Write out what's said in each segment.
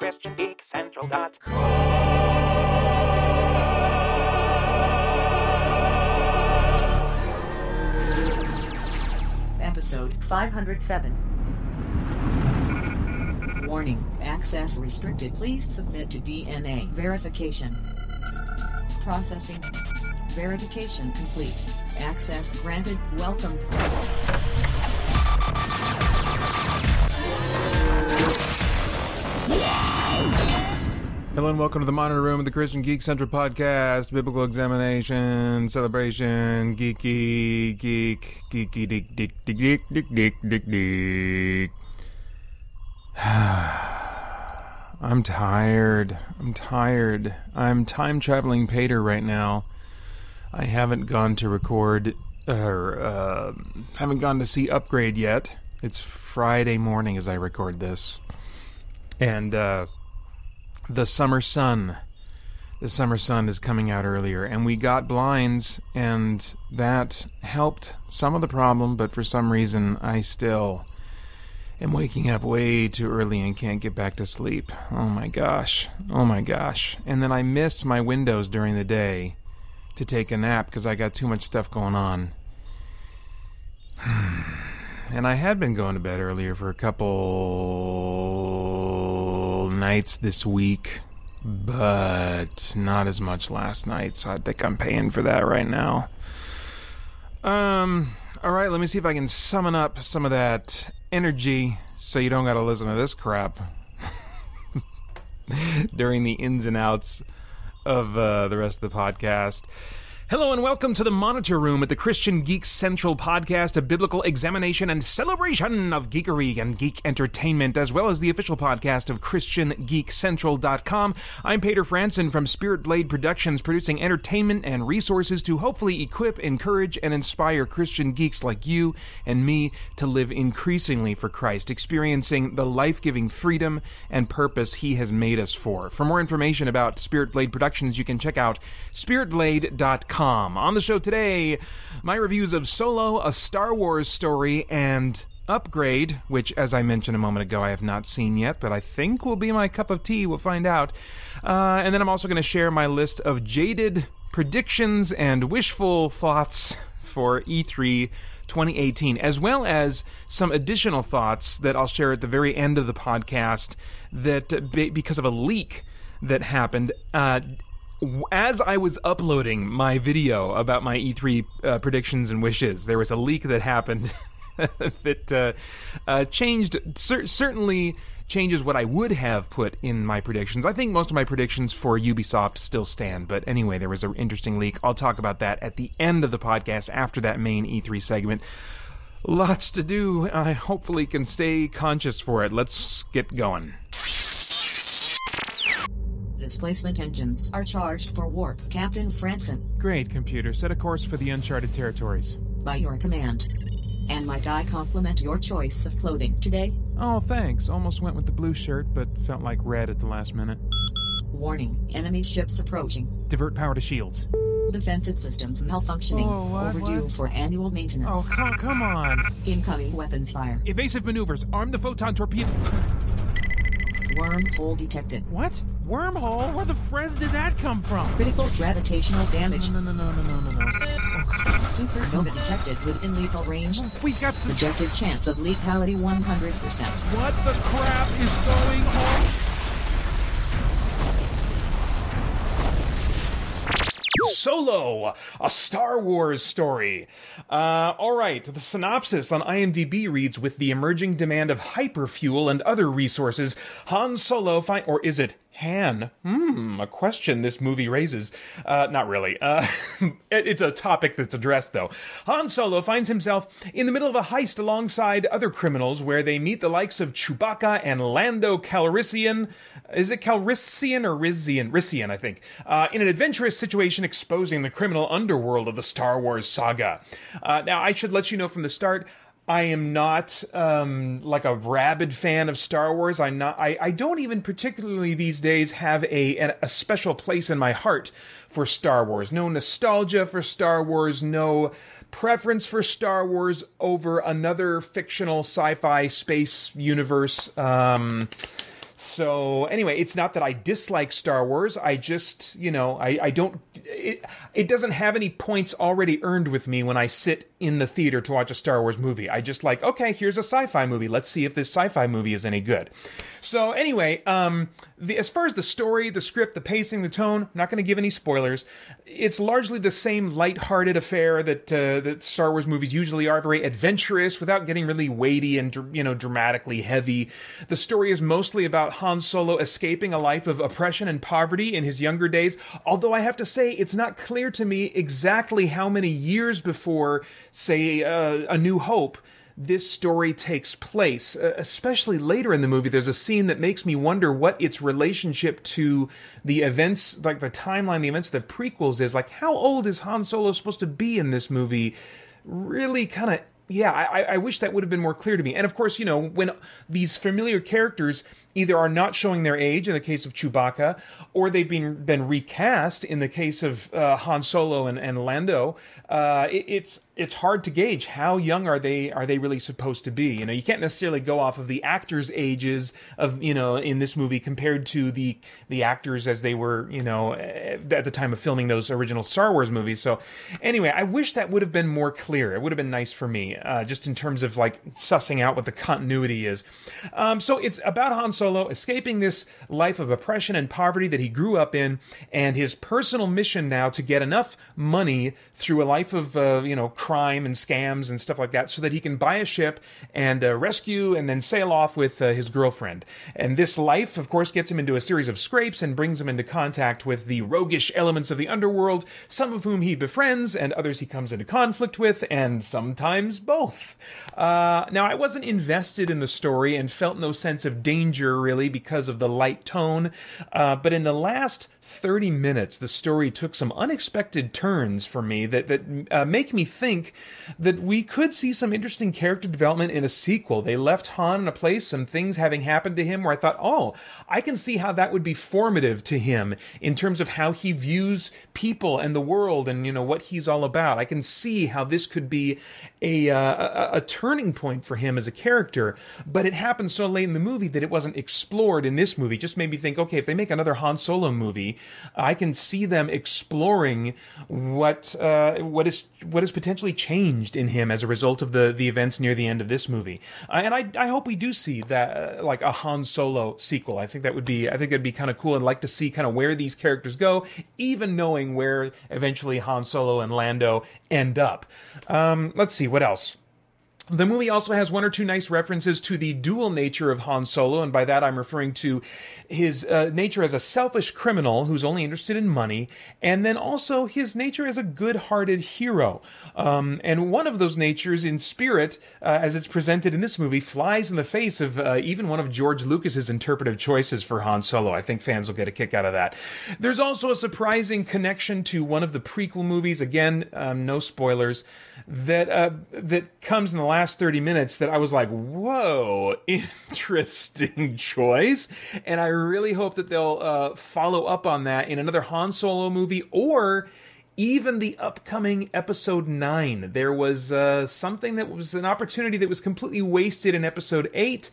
ChristianGeekCentral.com. Episode 507. Warning, access restricted. Please submit to DNA verification. Processing. Verification complete. Access granted. Welcome. Hello and welcome to the Monitor Room of the Christian Geek Central Podcast, Biblical Examination, Celebration, Geeky, Geek, Geeky, Dick, Dick, Dick, Dick, Dick, Dick, Dick, Dick. I'm tired. I'm tired. I'm time traveling Paeter right now. I haven't gone to record, or, uh, haven't gone to see Upgrade yet. It's Friday morning as I record this. And, uh, the summer sun. The summer sun is coming out earlier and we got blinds and that helped some of the problem but for some reason i still am waking up way too early and can't get back to sleep. Oh my gosh. Oh my gosh. And then i miss my windows during the day to take a nap because i got too much stuff going on. And i had been going to bed earlier for a couple nights this week, but not as much last night, so I think I'm paying for that right now. Um, all right, let me see if I can summon up some of that energy so you don't got to listen to this crap during the ins and outs of uh, the rest of the podcast. Hello and welcome to the Monitor Room at the Christian Geek Central podcast, a biblical examination and celebration of geekery and geek entertainment, as well as the official podcast of ChristianGeekCentral.com. I'm Paeter Frandsen from Spirit Blade Productions, producing entertainment and resources to hopefully equip, encourage, and inspire Christian geeks like you and me to live increasingly for Christ, experiencing the life giving freedom and purpose He has made us for. For more information about Spirit Blade Productions, you can check out spiritblade.com. On the show today, my reviews of Solo, a Star Wars story, and Upgrade, which, as I mentioned a moment ago, I have not seen yet, but I think will be my cup of tea. We'll find out. Uh, and then I'm also going to share my list of jaded predictions and wishful thoughts for E3 2018, as well as some additional thoughts that I'll share at the very end of the podcast that, because of a leak that happened, uh, as I was uploading my video about my E3 uh, predictions and wishes, there was a leak that happened that uh, uh, changed, cer- certainly changes what I would have put in my predictions. I think most of my predictions for Ubisoft still stand, but anyway, there was an interesting leak. I'll talk about that at the end of the podcast after that main E3 segment. Lots to do. I hopefully can stay conscious for it. Let's get going. Displacement engines are charged for warp, Captain Frandsen, Great, computer. Set a course for the uncharted territories. by your command. And might I compliment your choice of clothing today? Oh, thanks. Almost went with the blue shirt, but felt like red at the last minute. Warning, enemy ships approaching. Divert power to shields. Defensive systems malfunctioning. Oh, what, Overdue what? for annual maintenance. Oh, come, come on. Incoming weapons fire. Evasive maneuvers. Arm the photon torpedo. Wormhole detected. What? Wormhole? Where the frez did that come from? Critical gravitational damage. No, no, no, no, no, no, no. Supernova detected within lethal range. We got the. Projected chance of lethality 100%. What the crap is going on? Solo, a Star Wars story. Uh, all right, the synopsis on IMDb reads With the emerging demand of hyperfuel and other resources, Han Solo find. Or is it Han? Hmm, a question this movie raises. Uh, not really. Uh, it- it's a topic that's addressed, though. Han Solo finds himself in the middle of a heist alongside other criminals where they meet the likes of Chewbacca and Lando Calrissian. Is it Calrissian or Rizian? Rissian, I think. Uh, in an adventurous situation exposing the criminal underworld of the Star Wars saga. Uh, now, I should let you know from the start. I am not um, like a rabid fan of Star Wars. I'm not. I, I don't even particularly these days have a a special place in my heart for Star Wars. No nostalgia for Star Wars. No preference for Star Wars over another fictional sci-fi space universe. Um, So anyway, it's not that I dislike Star Wars. I just, you know, I, I don't. It, it doesn't have any points already earned with me when I sit in the theater to watch a Star Wars movie. I just like, okay, here's a sci-fi movie. Let's see if this sci-fi movie is any good. So anyway, um, the, as far as the story, the script, the pacing, the tone, I'm not going to give any spoilers. It's largely the same light-hearted affair that uh, that Star Wars movies usually are, very adventurous without getting really weighty and you know dramatically heavy. The story is mostly about Han Solo escaping a life of oppression and poverty in his younger days. Although I have to say, it's not clear to me exactly how many years before, say, uh, A New Hope this story takes place. Uh, especially later in the movie, there's a scene that makes me wonder what its relationship to the events, like the timeline, the events, the prequels is. Like, how old is Han Solo supposed to be in this movie? Really kind of yeah, I, I wish that would have been more clear to me. And of course, you know, when these familiar characters either are not showing their age in the case of Chewbacca, or they've been been recast in the case of uh, Han Solo and, and Lando. Uh, it, it's it's hard to gauge how young are they are they really supposed to be. You know, you can't necessarily go off of the actors' ages of you know in this movie compared to the the actors as they were you know at the time of filming those original Star Wars movies. So anyway, I wish that would have been more clear. It would have been nice for me, uh, just in terms of like sussing out what the continuity is. Um, so it's about Han Solo Solo escaping this life of oppression and poverty that he grew up in, and his personal mission now to get enough money through a life of uh, you know crime and scams and stuff like that, so that he can buy a ship and uh, rescue and then sail off with uh, his girlfriend. And this life, of course, gets him into a series of scrapes and brings him into contact with the roguish elements of the underworld, some of whom he befriends and others he comes into conflict with, and sometimes both. Uh, now, I wasn't invested in the story and felt no sense of danger really because of the light tone. Uh, but in the last 30 minutes, the story took some unexpected turns for me that, that uh, make me think that we could see some interesting character development in a sequel. They left Han in a place, some things having happened to him where I thought, oh, I can see how that would be formative to him in terms of how he views people and the world and, you know, what he's all about. I can see how this could be a, uh, a, a turning point for him as a character, but it happened so late in the movie that it wasn't explored in this movie. It just made me think, okay, if they make another Han Solo movie, I can see them exploring what uh, what is what has potentially changed in him as a result of the the events near the end of this movie. Uh, and I I hope we do see that uh, like a Han Solo sequel. I think that would be I think that'd be kind of cool. I'd like to see kind of where these characters go, even knowing where eventually Han Solo and Lando end up. Um, let's see what else. The movie also has one or two nice references to the dual nature of Han Solo, and by that I'm referring to his uh, nature as a selfish criminal who's only interested in money, and then also his nature as a good hearted hero. Um, and one of those natures in spirit, uh, as it's presented in this movie, flies in the face of uh, even one of George Lucas's interpretive choices for Han Solo. I think fans will get a kick out of that. There's also a surprising connection to one of the prequel movies, again, um, no spoilers, that, uh, that comes in the last last 30 minutes that I was like, whoa, interesting choice. And I really hope that they'll uh, follow up on that in another Han Solo movie or even the upcoming episode 9. There was uh, something that was an opportunity that was completely wasted in episode 8.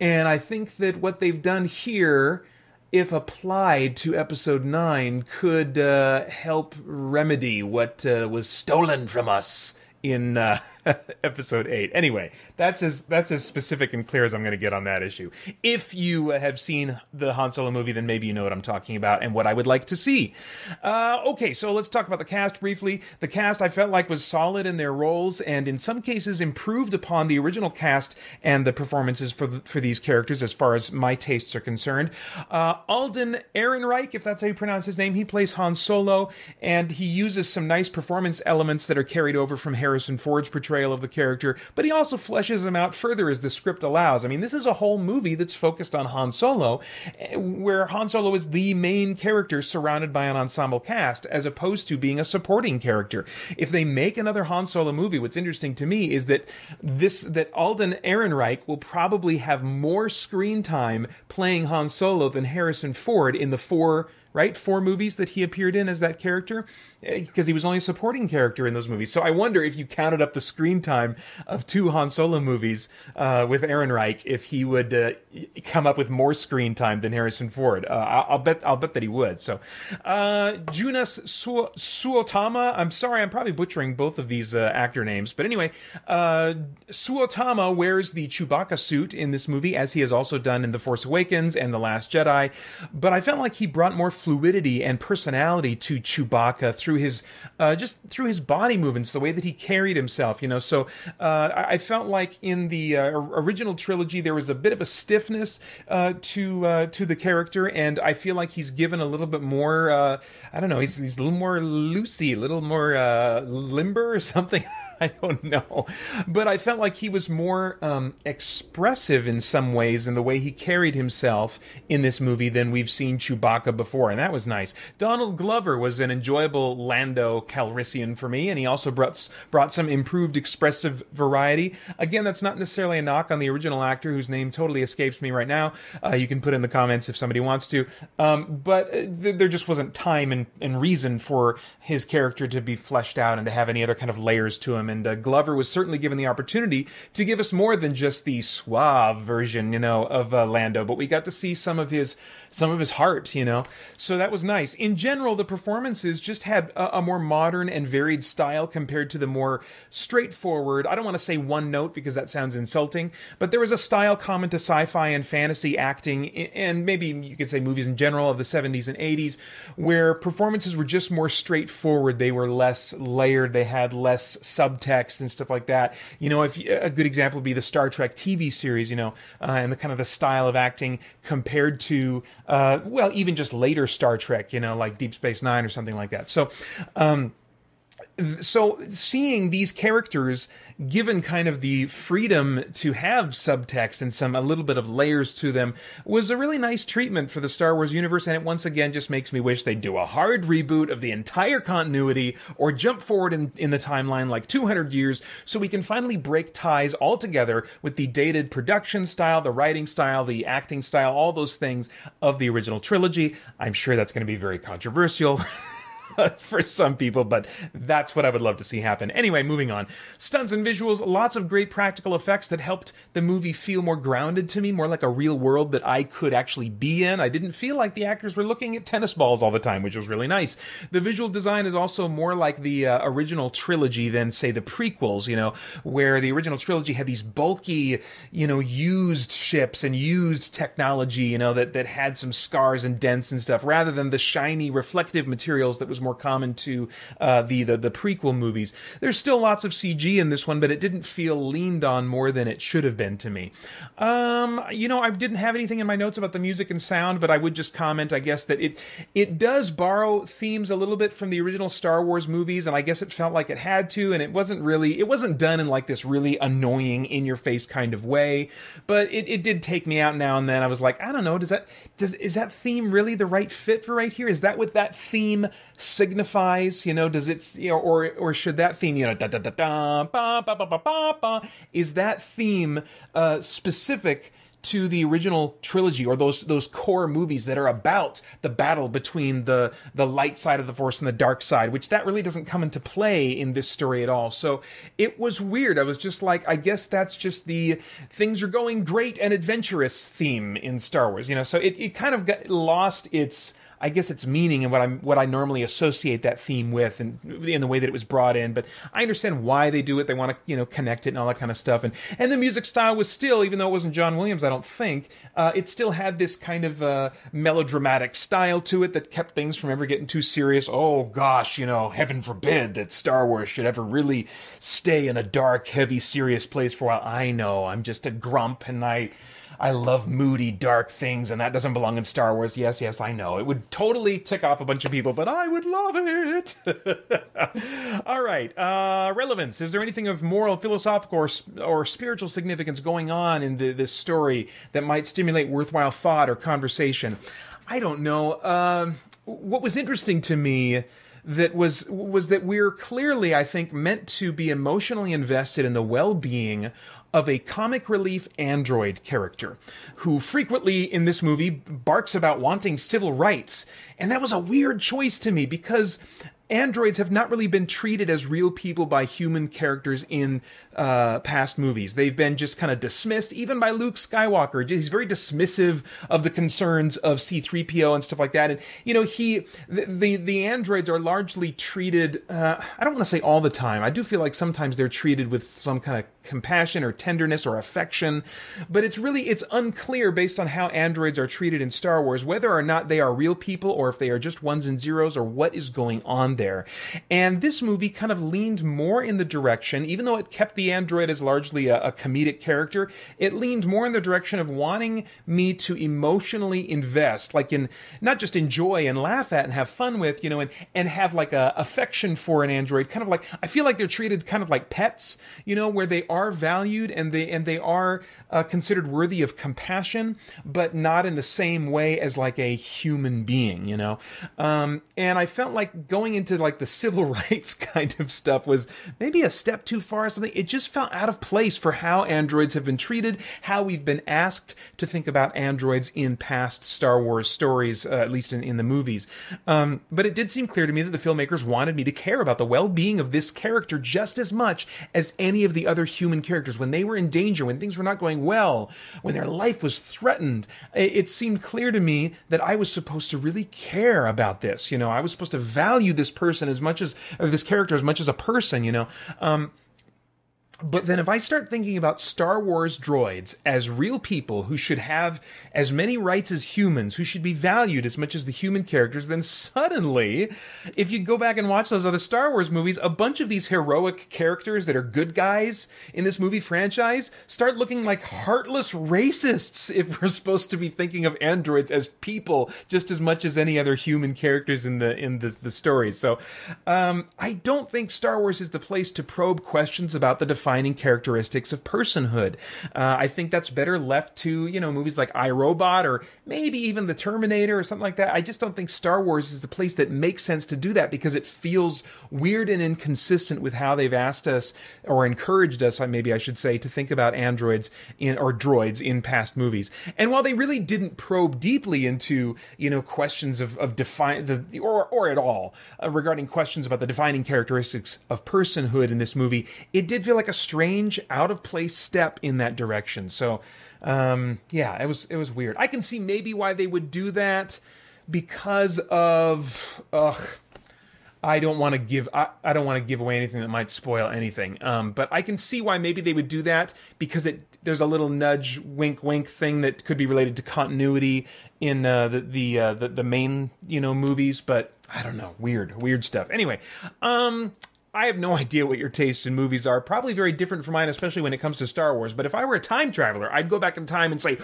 And I think that what they've done here if applied to episode 9, could uh, help remedy what uh, was stolen from us in uh, episode eight. Anyway, that's as that's as specific and clear as I'm going to get on that issue. If you have seen the Han Solo movie, then maybe you know what I'm talking about and what I would like to see. Uh, okay, so let's talk about the cast briefly. The cast I felt like was solid in their roles and in some cases improved upon the original cast and the performances for the, for these characters as far as my tastes are concerned. Uh, Alden Ehrenreich, if that's how you pronounce his name, he plays Han Solo and he uses some nice performance elements that are carried over from Harrison Ford's portrayal portrayal of the character, but he also fleshes him out further as the script allows. I mean, this is a whole movie that's focused on Han Solo, eh, where Han Solo is the main character surrounded by an ensemble cast, as opposed to being a supporting character. If they make another Han Solo movie, what's interesting to me is that this that Alden Ehrenreich will probably have more screen time playing Han Solo than Harrison Ford in the four right? Four movies that he appeared in as that character, because eh, he was only a supporting character in those movies. So I wonder if you counted up the screen time of two Han Solo movies uh, with Reich, if he would uh, come up with more screen time than Harrison Ford. Uh, I'll, I'll, bet I'll bet that he would. So, uh, Joonas Su- Suotama. I'm sorry, I'm probably butchering both of these uh, actor names, but anyway, uh, Suotama wears the Chewbacca suit in this movie, as he has also done in The Force Awakens and The Last Jedi. But I felt like he brought more fluidity and personality to Chewbacca through his uh, just through his body movements, the way that he carried himself. You know, so uh, I felt like in the uh, original trilogy there was a bit of a stiffness uh, to uh, to the character, and I feel like he's given a little bit more. Uh, I don't know, he's he's a little more loosey, a little more limber or something. I don't know. But I felt like he was more um, expressive in some ways in the way he carried himself in this movie than we've seen Chewbacca before, and that was nice. Donald Glover was an enjoyable Lando Calrissian for me, and he also brought brought some improved expressive variety. Again, that's not necessarily a knock on the original actor whose name totally escapes me right now. Uh, you can put in the comments if somebody wants to. Um, but uh, th- there just wasn't time and, and reason for his character to be fleshed out and to have any other kind of layers to him and uh, Glover was certainly given the opportunity to give us more than just the suave version, you know, of uh, Lando, but we got to see some of his some of his heart, you know. So that was nice. In general, the performances just had a, a more modern and varied style compared to the more straightforward. I don't want to say one note because that sounds insulting, but there was a style common to sci-fi and fantasy acting, and maybe you could say movies in general of the 70s and 80s, where performances were just more straightforward. They were less layered. They had less subtext and stuff like that. You know, if a good example would be the Star Trek TV series, you know, uh, and the kind of the style of acting compared to uh, well, even just later Star Trek, you know, like Deep Space Nine or something like that. So, um, so seeing these characters given kind of the freedom to have subtext and some a little bit of layers to them was a really nice treatment for the Star Wars universe and it once again just makes me wish they'd do a hard reboot of the entire continuity or jump forward in, in the timeline like 200 years so we can finally break ties altogether with the dated production style, the writing style, the acting style, all those things of the original trilogy. I'm sure that's going to be very controversial. for some people, but that's what I would love to see happen. Anyway, moving on. Stunts and visuals, lots of great practical effects that helped the movie feel more grounded to me, more like a real world that I could actually be in. I didn't feel like the actors were looking at tennis balls all the time, which was really nice. The visual design is also more like the uh, original trilogy than, say, the prequels, you know, where the original trilogy had these bulky, you know, used ships and used technology, you know, that, that had some scars and dents and stuff, rather than the shiny, reflective materials that was more common to uh, the, the the prequel movies. There's still lots of CG in this one, but it didn't feel leaned on more than it should have been to me. Um, you know, I didn't have anything in my notes about the music and sound, but I would just comment, I guess, that it it does borrow themes a little bit from the original Star Wars movies, and I guess it felt like it had to, and it wasn't really it wasn't done in like this really annoying in your face kind of way, but it, it did take me out now and then. I was like, I don't know, does that does is that theme really the right fit for right here? Is that what that theme signifies? You know, does it, you know, or or should that theme, you know, da da da da, ba ba ba ba ba ba, is that theme uh, specific? to the original trilogy or those those core movies that are about the battle between the the light side of the force and the dark side which that really doesn't come into play in this story at all so it was weird i was just like i guess that's just the things are going great and adventurous theme in star wars you know so it, it kind of got lost its I guess its meaning and what I'm what I normally associate that theme with, and in the way that it was brought in. But I understand why they do it. They want to you know connect it and all that kind of stuff. And and the music style was still, even though it wasn't John Williams, I don't think uh, it still had this kind of uh, melodramatic style to it that kept things from ever getting too serious. Oh gosh, you know, heaven forbid that Star Wars should ever really stay in a dark, heavy, serious place for a while. I know I'm just a grump, and I I love moody, dark things, and that doesn't belong in Star Wars. Yes, yes, I know. It would totally tick off a bunch of people, but I would love it. All right. Uh, relevance. Is there anything of moral, philosophical, or, or spiritual significance going on in the, this story that might stimulate worthwhile thought or conversation? I don't know. Um, what was interesting to me that was was that we're clearly, I think, meant to be emotionally invested in the well-being of a comic relief android character who frequently in this movie barks about wanting civil rights. And that was a weird choice to me because androids have not really been treated as real people by human characters in uh, past movies. They've been just kind of dismissed, even by Luke Skywalker. He's very dismissive of the concerns of C-3PO and stuff like that. And you know, he the the, the androids are largely treated. Uh, I don't want to say all the time. I do feel like sometimes they're treated with some kind of compassion or tenderness or affection, but it's really it's unclear based on how androids are treated in Star Wars whether or not they are real people or if they are just ones and zeros or what is going on there. And this movie kind of leaned more in the direction, even though it kept the android is largely a, a comedic character, it leaned more in the direction of wanting me to emotionally invest, like in not just enjoy and laugh at and have fun with, you know, and and have like a affection for an android, kind of like I feel like they're treated kind of like pets, you know, where they are valued and they and they are uh, considered worthy of compassion, but not in the same way as like a human being, you know. Um, and I felt like going into like the civil rights kind of stuff was maybe a step too far or something. It just felt out of place for how androids have been treated, how we've been asked to think about androids in past Star Wars stories, uh, at least in, in the movies. Um, but it did seem clear to me that the filmmakers wanted me to care about the well being of this character just as much as any of the other human characters. When they were in danger, when things were not going well, when their life was threatened, it, it seemed clear to me that I was supposed to really care about this. You know, I was supposed to value this person as much as, this character as much as a person, you know. Um, but then if I start thinking about Star Wars droids as real people who should have as many rights as humans, who should be valued as much as the human characters, then suddenly, if you go back and watch those other Star Wars movies, a bunch of these heroic characters that are good guys in this movie franchise start looking like heartless racists if we're supposed to be thinking of androids as people just as much as any other human characters in the in the, the stories. So um, I don't think Star Wars is the place to probe questions about the defining characteristics of personhood. Uh, I think that's better left to, you know, movies like iRobot or maybe even The Terminator or something like that. I just don't think Star Wars is the place that makes sense to do that because it feels weird and inconsistent with how they've asked us or encouraged us, maybe I should say, to think about androids in or droids in past movies. And while they really didn't probe deeply into, you know, questions of, of define the or or at all uh, regarding questions about the defining characteristics of personhood in this movie, it did feel like a strange, out of place step in that direction. So, um, yeah, it was it was weird. I can see maybe why they would do that because of ugh. I don't want to give I, I don't want to give away anything that might spoil anything. Um, but I can see why maybe they would do that because it there's a little nudge, wink, wink thing that could be related to continuity in uh, the the, uh, the the main you know movies. But I don't know, weird, weird stuff. Anyway, um, I have no idea what your tastes in movies are. Probably very different from mine, especially when it comes to Star Wars. But if I were a time traveler, I'd go back in time and say,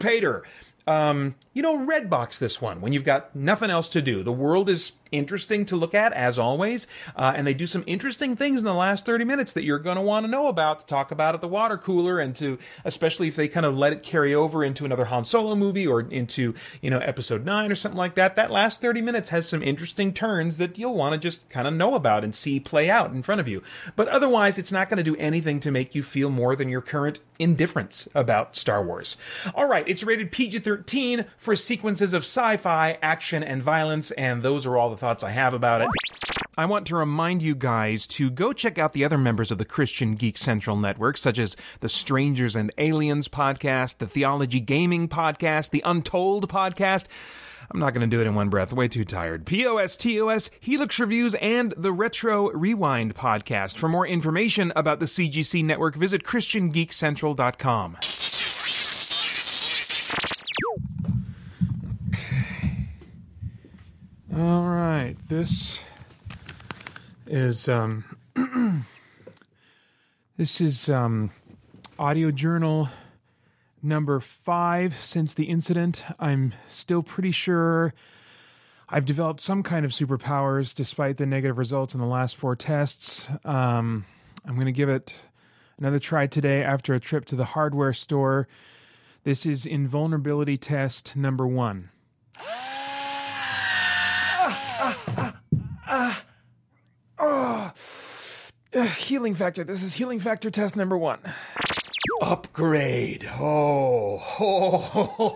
Paeter, um, you know, Redbox this one when you've got nothing else to do. The world is interesting to look at as always, uh, and they do some interesting things in the last 30 minutes that you're going to want to know about to talk about at the water cooler, and to especially if they kind of let it carry over into another Han Solo movie or into you know Episode Nine or something like that. That last 30 minutes has some interesting turns that you'll want to just kind of know about and see play out in front of you. But otherwise, it's not going to do anything to make you feel more than your current indifference about Star Wars. All right, it's rated PG-13 for sequences of sci-fi, action, and violence, and those are all the thoughts I have about it. I want to remind you guys to go check out the other members of the Christian Geek Central Network, such as the Strangers and Aliens podcast, the Theology Gaming podcast, the Untold podcast. I'm not going to do it in one breath. Way too tired. POS, POSTOS, Helix Reviews, and the Retro Rewind podcast. For more information about the CGC network, visit ChristianGeekCentral.com. All right, this is um, this is um, audio journal number five since the incident. I'm still pretty sure I've developed some kind of superpowers despite the negative results in the last four tests. Um, I'm going to give it another try today after a trip to the hardware store. This is invulnerability test number one. Uh, healing factor. This is healing factor test number one. Upgrade. Oh, oh,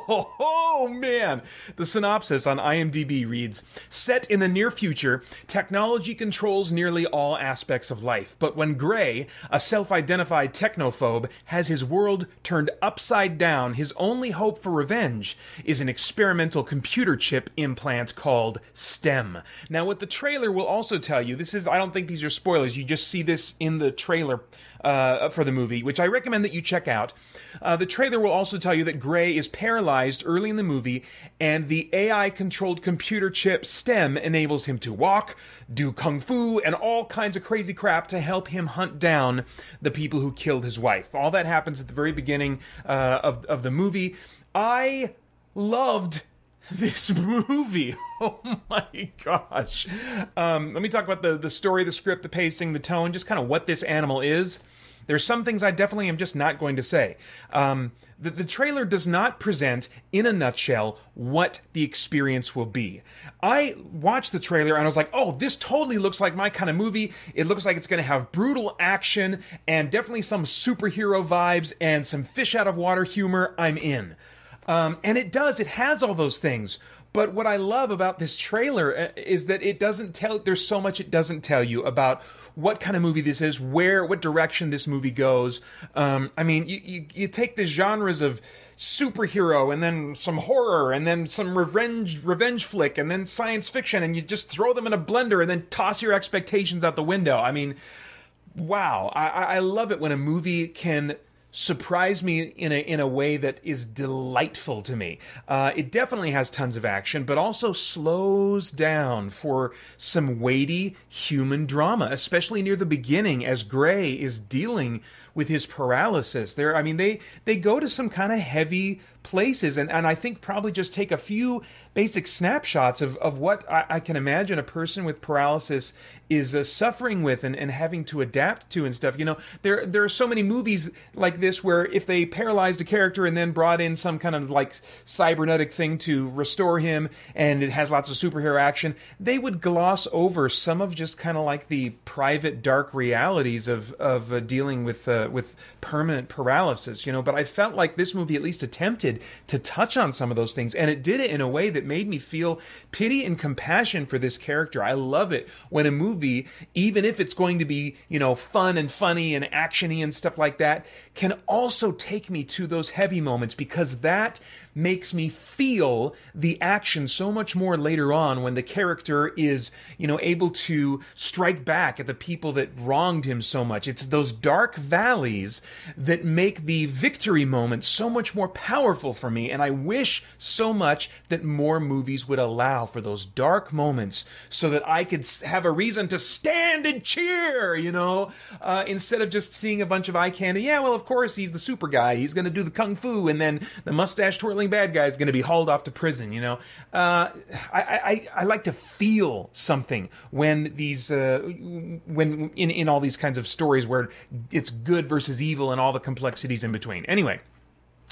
oh, oh, man. The synopsis on IMDb reads Set in the near future, technology controls nearly all aspects of life. But when Gray, a self identified technophobe, has his world turned upside down, his only hope for revenge is an experimental computer chip implant called STEM. Now, what the trailer will also tell you, this is, I don't think these are spoilers, you just see this in the trailer uh, for the movie, which I recommend that you check out. Uh, the trailer will also tell you that Gray is paralyzed early in the movie, and the AI controlled computer chip STEM enables him to walk, do kung fu, and all kinds of crazy crap to help him hunt down the people who killed his wife. All that happens at the very beginning uh, of, of the movie. I loved this movie. Oh my gosh. Um, let me talk about the, the story, the script, the pacing, the tone, just kind of what this animal is. There's some things I definitely am just not going to say. Um, the, the trailer does not present, in a nutshell, what the experience will be. I watched the trailer and I was like, oh, this totally looks like my kind of movie. It looks like it's going to have brutal action and definitely some superhero vibes and some fish out of water humor. I'm in. Um, and it does, it has all those things. But what I love about this trailer uh, is that it doesn't tell, there's so much it doesn't tell you about what kind of movie this is, where, what direction this movie goes. Um, I mean, you, you, you take the genres of superhero and then some horror and then some revenge revenge flick and then science fiction and you just throw them in a blender and then toss your expectations out the window. I mean, wow, I, I love it when a movie can surprise me in a in a way that is delightful to me. Uh, it definitely has tons of action, but also slows down for some weighty human drama, especially near the beginning as Gray is dealing with his paralysis. There, I mean, they they go to some kind of heavy places, and and I think probably just take a few basic snapshots of, of what I, I can imagine a person with paralysis is uh, suffering with and, and having to adapt to and stuff. You know, there there are so many movies like this where if they paralyzed a character and then brought in some kind of like cybernetic thing to restore him and it has lots of superhero action, they would gloss over some of just kind of like the private dark realities of of uh, dealing with uh, with permanent paralysis. You know, but I felt like this movie at least attempted to touch on some of those things and it did it in a way that made me feel pity and compassion for this character. I love it when a movie, even if it's going to be, you know, fun and funny and actiony and stuff like that, can also take me to those heavy moments because that makes me feel the action so much more later on when the character is, you know, able to strike back at the people that wronged him so much. It's those dark valleys that make the victory moment so much more powerful for me. And I wish so much that more movies would allow for those dark moments so that I could have a reason to stand and cheer, you know, uh, instead of just seeing a bunch of eye candy. Yeah, well, of course, he's the super guy. He's going to do the kung fu, and then the mustache twirling bad guy is going to be hauled off to prison. You know, uh, I, I I like to feel something when these uh, when in in all these kinds of stories where it's good versus evil and all the complexities in between. Anyway.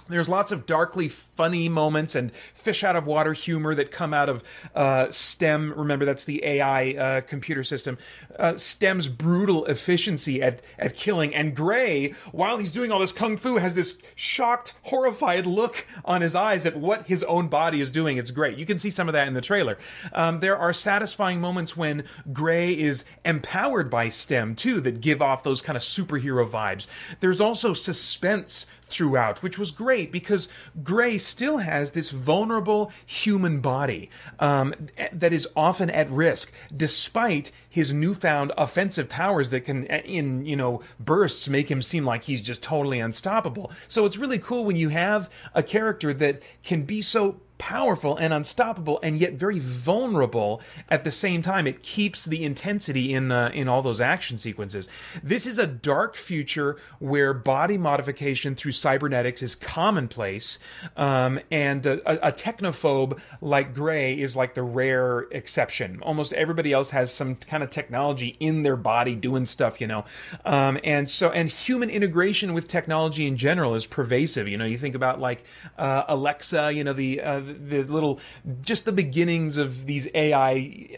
There's lots of darkly funny moments and fish out of water humor that come out of uh, STEM. Remember, that's the AI uh, computer system. Uh, STEM's brutal efficiency at, at killing. And Gray, while he's doing all this kung fu, has this shocked, horrified look on his eyes at what his own body is doing. It's great. You can see some of that in the trailer. Um, there are satisfying moments when Gray is empowered by STEM, too, that give off those kind of superhero vibes. There's also suspense throughout, which was great because Gray still has this vulnerable human body um, that is often at risk, despite his newfound offensive powers that can, in you know bursts, make him seem like he's just totally unstoppable. So it's really cool when you have a character that can be so powerful and unstoppable and yet very vulnerable at the same time. It keeps the intensity in uh, in all those action sequences. This is a dark future where body modification through cybernetics is commonplace um, and a, a, technophobe like gray is like the rare exception. Almost everybody else has some kind of technology in their body doing stuff you know? Um, and so and human integration with technology in general is pervasive. You know you think about like uh, alexa you know the uh, the little, just the beginnings of these AI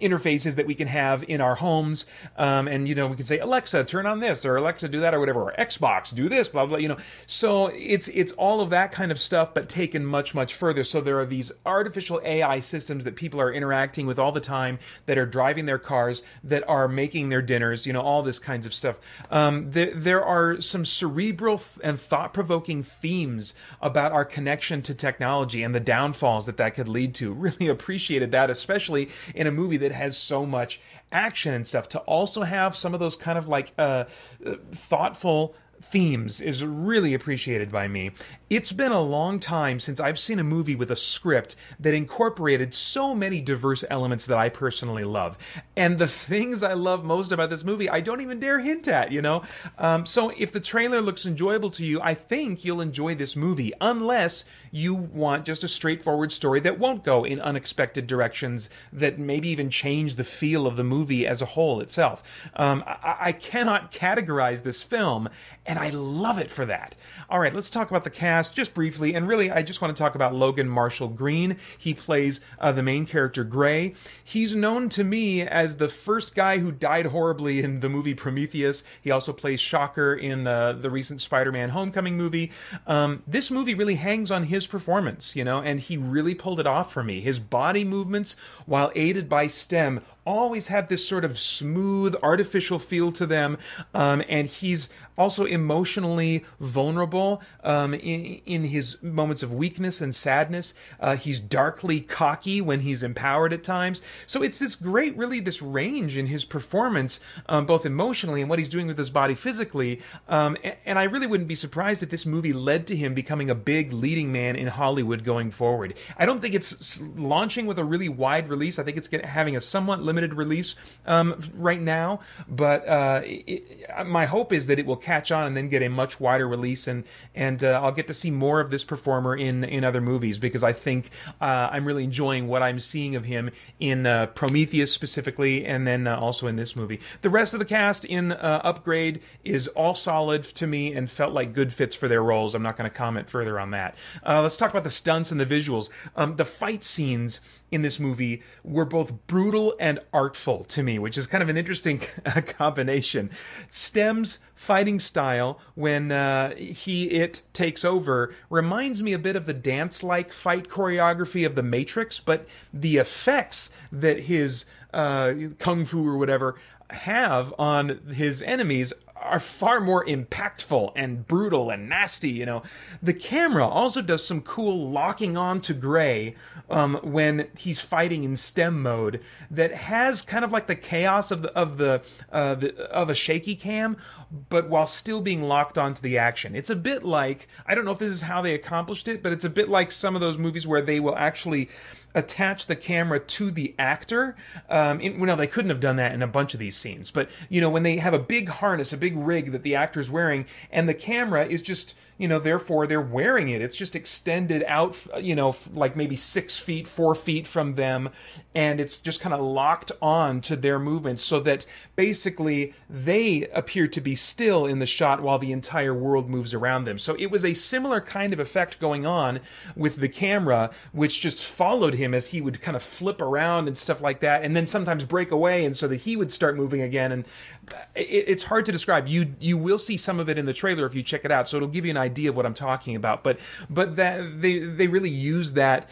interfaces that we can have in our homes. Um, and, you know, we can say, Alexa, turn on this, or Alexa, do that, or whatever, or Xbox, do this, blah, blah, you know. So it's, it's all of that kind of stuff, but taken much, much further. So there are these artificial AI systems that people are interacting with all the time that are driving their cars, that are making their dinners, you know, all this kinds of stuff. Um, there, there are some cerebral and thought provoking themes about our connection to technology and the downfalls that that could lead to. Really appreciated that, especially in a movie that has so much action and stuff. To also have some of those kind of like uh, thoughtful themes is really appreciated by me. It's been a long time since I've seen a movie with a script that incorporated so many diverse elements that I personally love. And the things I love most about this movie, I don't even dare hint at, you know? Um, so if the trailer looks enjoyable to you, I think you'll enjoy this movie, unless you want just a straightforward story that won't go in unexpected directions that maybe even change the feel of the movie as a whole itself. Um, I-, I cannot categorize this film and I love it for that. All right, let's talk about the cast just briefly. And really, I just want to talk about Logan Marshall Green. He plays uh, the main character, Gray. He's known to me as the first guy who died horribly in the movie Prometheus. He also plays Shocker in uh, the recent Spider Man Homecoming movie. Um, this movie really hangs on his performance, you know, and he really pulled it off for me. His body movements, while aided by STEM, always have this sort of smooth, artificial feel to them. Um, and he's also emotionally vulnerable um, in, in, his moments of weakness and sadness. Uh, he's darkly cocky when he's empowered at times. So it's this great, really, this range in his performance, um, both emotionally and what he's doing with his body physically. Um, and, and I really wouldn't be surprised if this movie led to him becoming a big leading man in Hollywood going forward. I don't think it's launching with a really wide release. I think it's having a somewhat limited limited release um, right now, but uh, it, my hope is that it will catch on and then get a much wider release, and and uh, I'll get to see more of this performer in in other movies because I think uh, I'm really enjoying what I'm seeing of him in uh, Prometheus specifically, and then uh, also in this movie. The rest of the cast in Upgrade is all solid to me and felt like good fits for their roles. I'm not going to comment further on that. let's talk about the stunts and the visuals. Um, the fight scenes in this movie were both brutal and artful to me, which is kind of an interesting combination. Stem's fighting style, when uh, he it takes over, reminds me a bit of the dance-like fight choreography of The Matrix, but the effects that his uh, kung fu or whatever have on his enemies are far more impactful and brutal and nasty. You know, the camera also does some cool locking on to Gray um, when he's fighting in STEM mode that has kind of like the chaos of the of the, uh, the of a shaky cam, but while still being locked onto the action. It's a bit like I don't know if this is how they accomplished it, but it's a bit like some of those movies where they will actually attach the camera to the actor. Um, in, well, they couldn't have done that in a bunch of these scenes, but you know, when they have a big harness, a big rig that the actor is wearing, and the camera is just you know, therefore they're wearing it. It's just extended out, you know, like maybe six feet, four feet from them, and it's just kind of locked on to their movements so that basically they appear to be still in the shot while the entire world moves around them. So it was a similar kind of effect going on with the camera, which just followed him as he would kind of flip around and stuff like that, and then sometimes break away, and so that he would start moving again. And uh, it's hard to describe. You you will see some of it in the trailer if you check it out, so it'll give you an idea of what I'm talking about. But but that they they really use that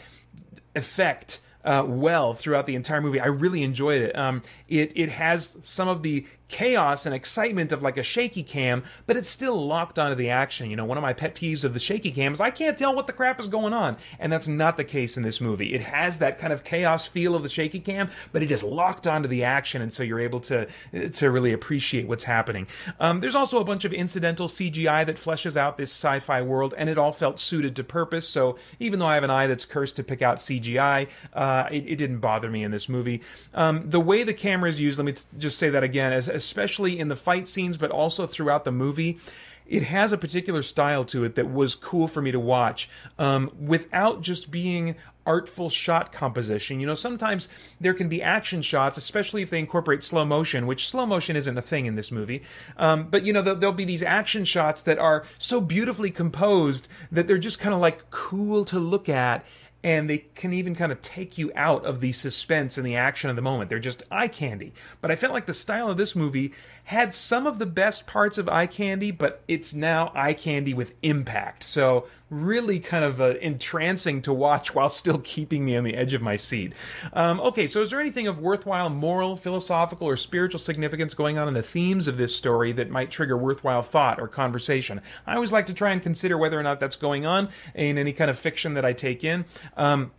effect uh, well throughout the entire movie. I really enjoyed it. Um, it it has some of the chaos and excitement of like a shaky cam, but it's still locked onto the action. You know, one of my pet peeves of the shaky cam is I can't tell what the crap is going on, and that's not the case in this movie. It has that kind of chaos feel of the shaky cam, but it is locked onto the action, and so you're able to to really appreciate what's happening. Um, there's also a bunch of incidental CGI that fleshes out this sci-fi world, and it all felt suited to purpose. So even though I have an eye that's cursed to pick out CGI, uh, it, it, didn't bother me in this movie. Um, the way the camera is used, let me just say that again, as especially in the fight scenes, but also throughout the movie. It has a particular style to it that was cool for me to watch um, without just being artful shot composition. You know, sometimes there can be action shots, especially if they incorporate slow motion, which slow motion isn't a thing in this movie. Um, but, you know, there'll, there'll, be these action shots that are so beautifully composed that they're just kind of like cool to look at and they can even kind of take you out of the suspense and the action of the moment. They're just eye candy. But I felt like the style of this movie had some of the best parts of eye candy, but it's now eye candy with impact. So really kind of uh, entrancing to watch while still keeping me on the edge of my seat. Um, okay, so is there anything of worthwhile moral, philosophical, or spiritual significance going on in the themes of this story that might trigger worthwhile thought or conversation? I always like to try and consider whether or not that's going on in any kind of fiction that I take in. Um,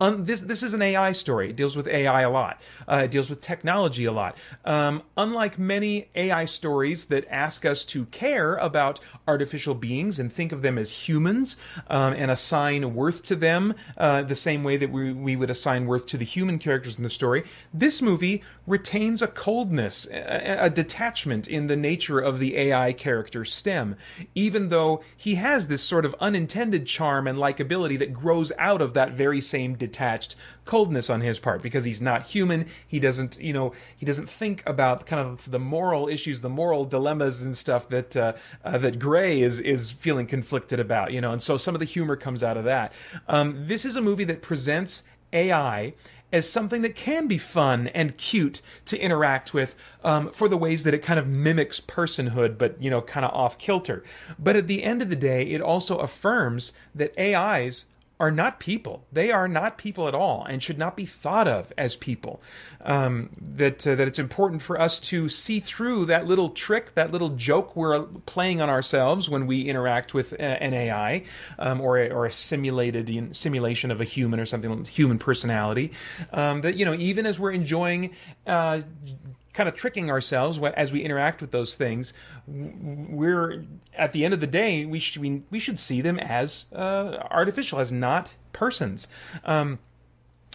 um, this this is an AI story. It deals with AI a lot. Uh, it deals with technology a lot. Um, unlike many AI stories that ask us to care about artificial beings and think of them as humans um, and assign worth to them uh, the same way that we, we would assign worth to the human characters in the story, this movie retains a coldness, a, a detachment in the nature of the AI character Stem, even though he has this sort of unintended charm and likability that grows out of that very same detached coldness on his part because he's not human he doesn't you know he doesn't think about kind of the moral issues the moral dilemmas and stuff that uh, uh, that gray is is feeling conflicted about you know and so some of the humor comes out of that um, this is a movie that presents ai as something that can be fun and cute to interact with um, for the ways that it kind of mimics personhood, but you know, kind of off kilter. But at the end of the day, it also affirms that AIs are not people. They are not people at all, and should not be thought of as people. Um, that uh, that it's important for us to see through that little trick, that little joke we're playing on ourselves when we interact with uh, an AI um, or a, or a simulated simulation of a human or something, human personality. Um, that you know, even as we're enjoying. Uh, kind of tricking ourselves as we interact with those things. We're at the end of the day, we should we, we should see them as uh, artificial, as not persons. Um,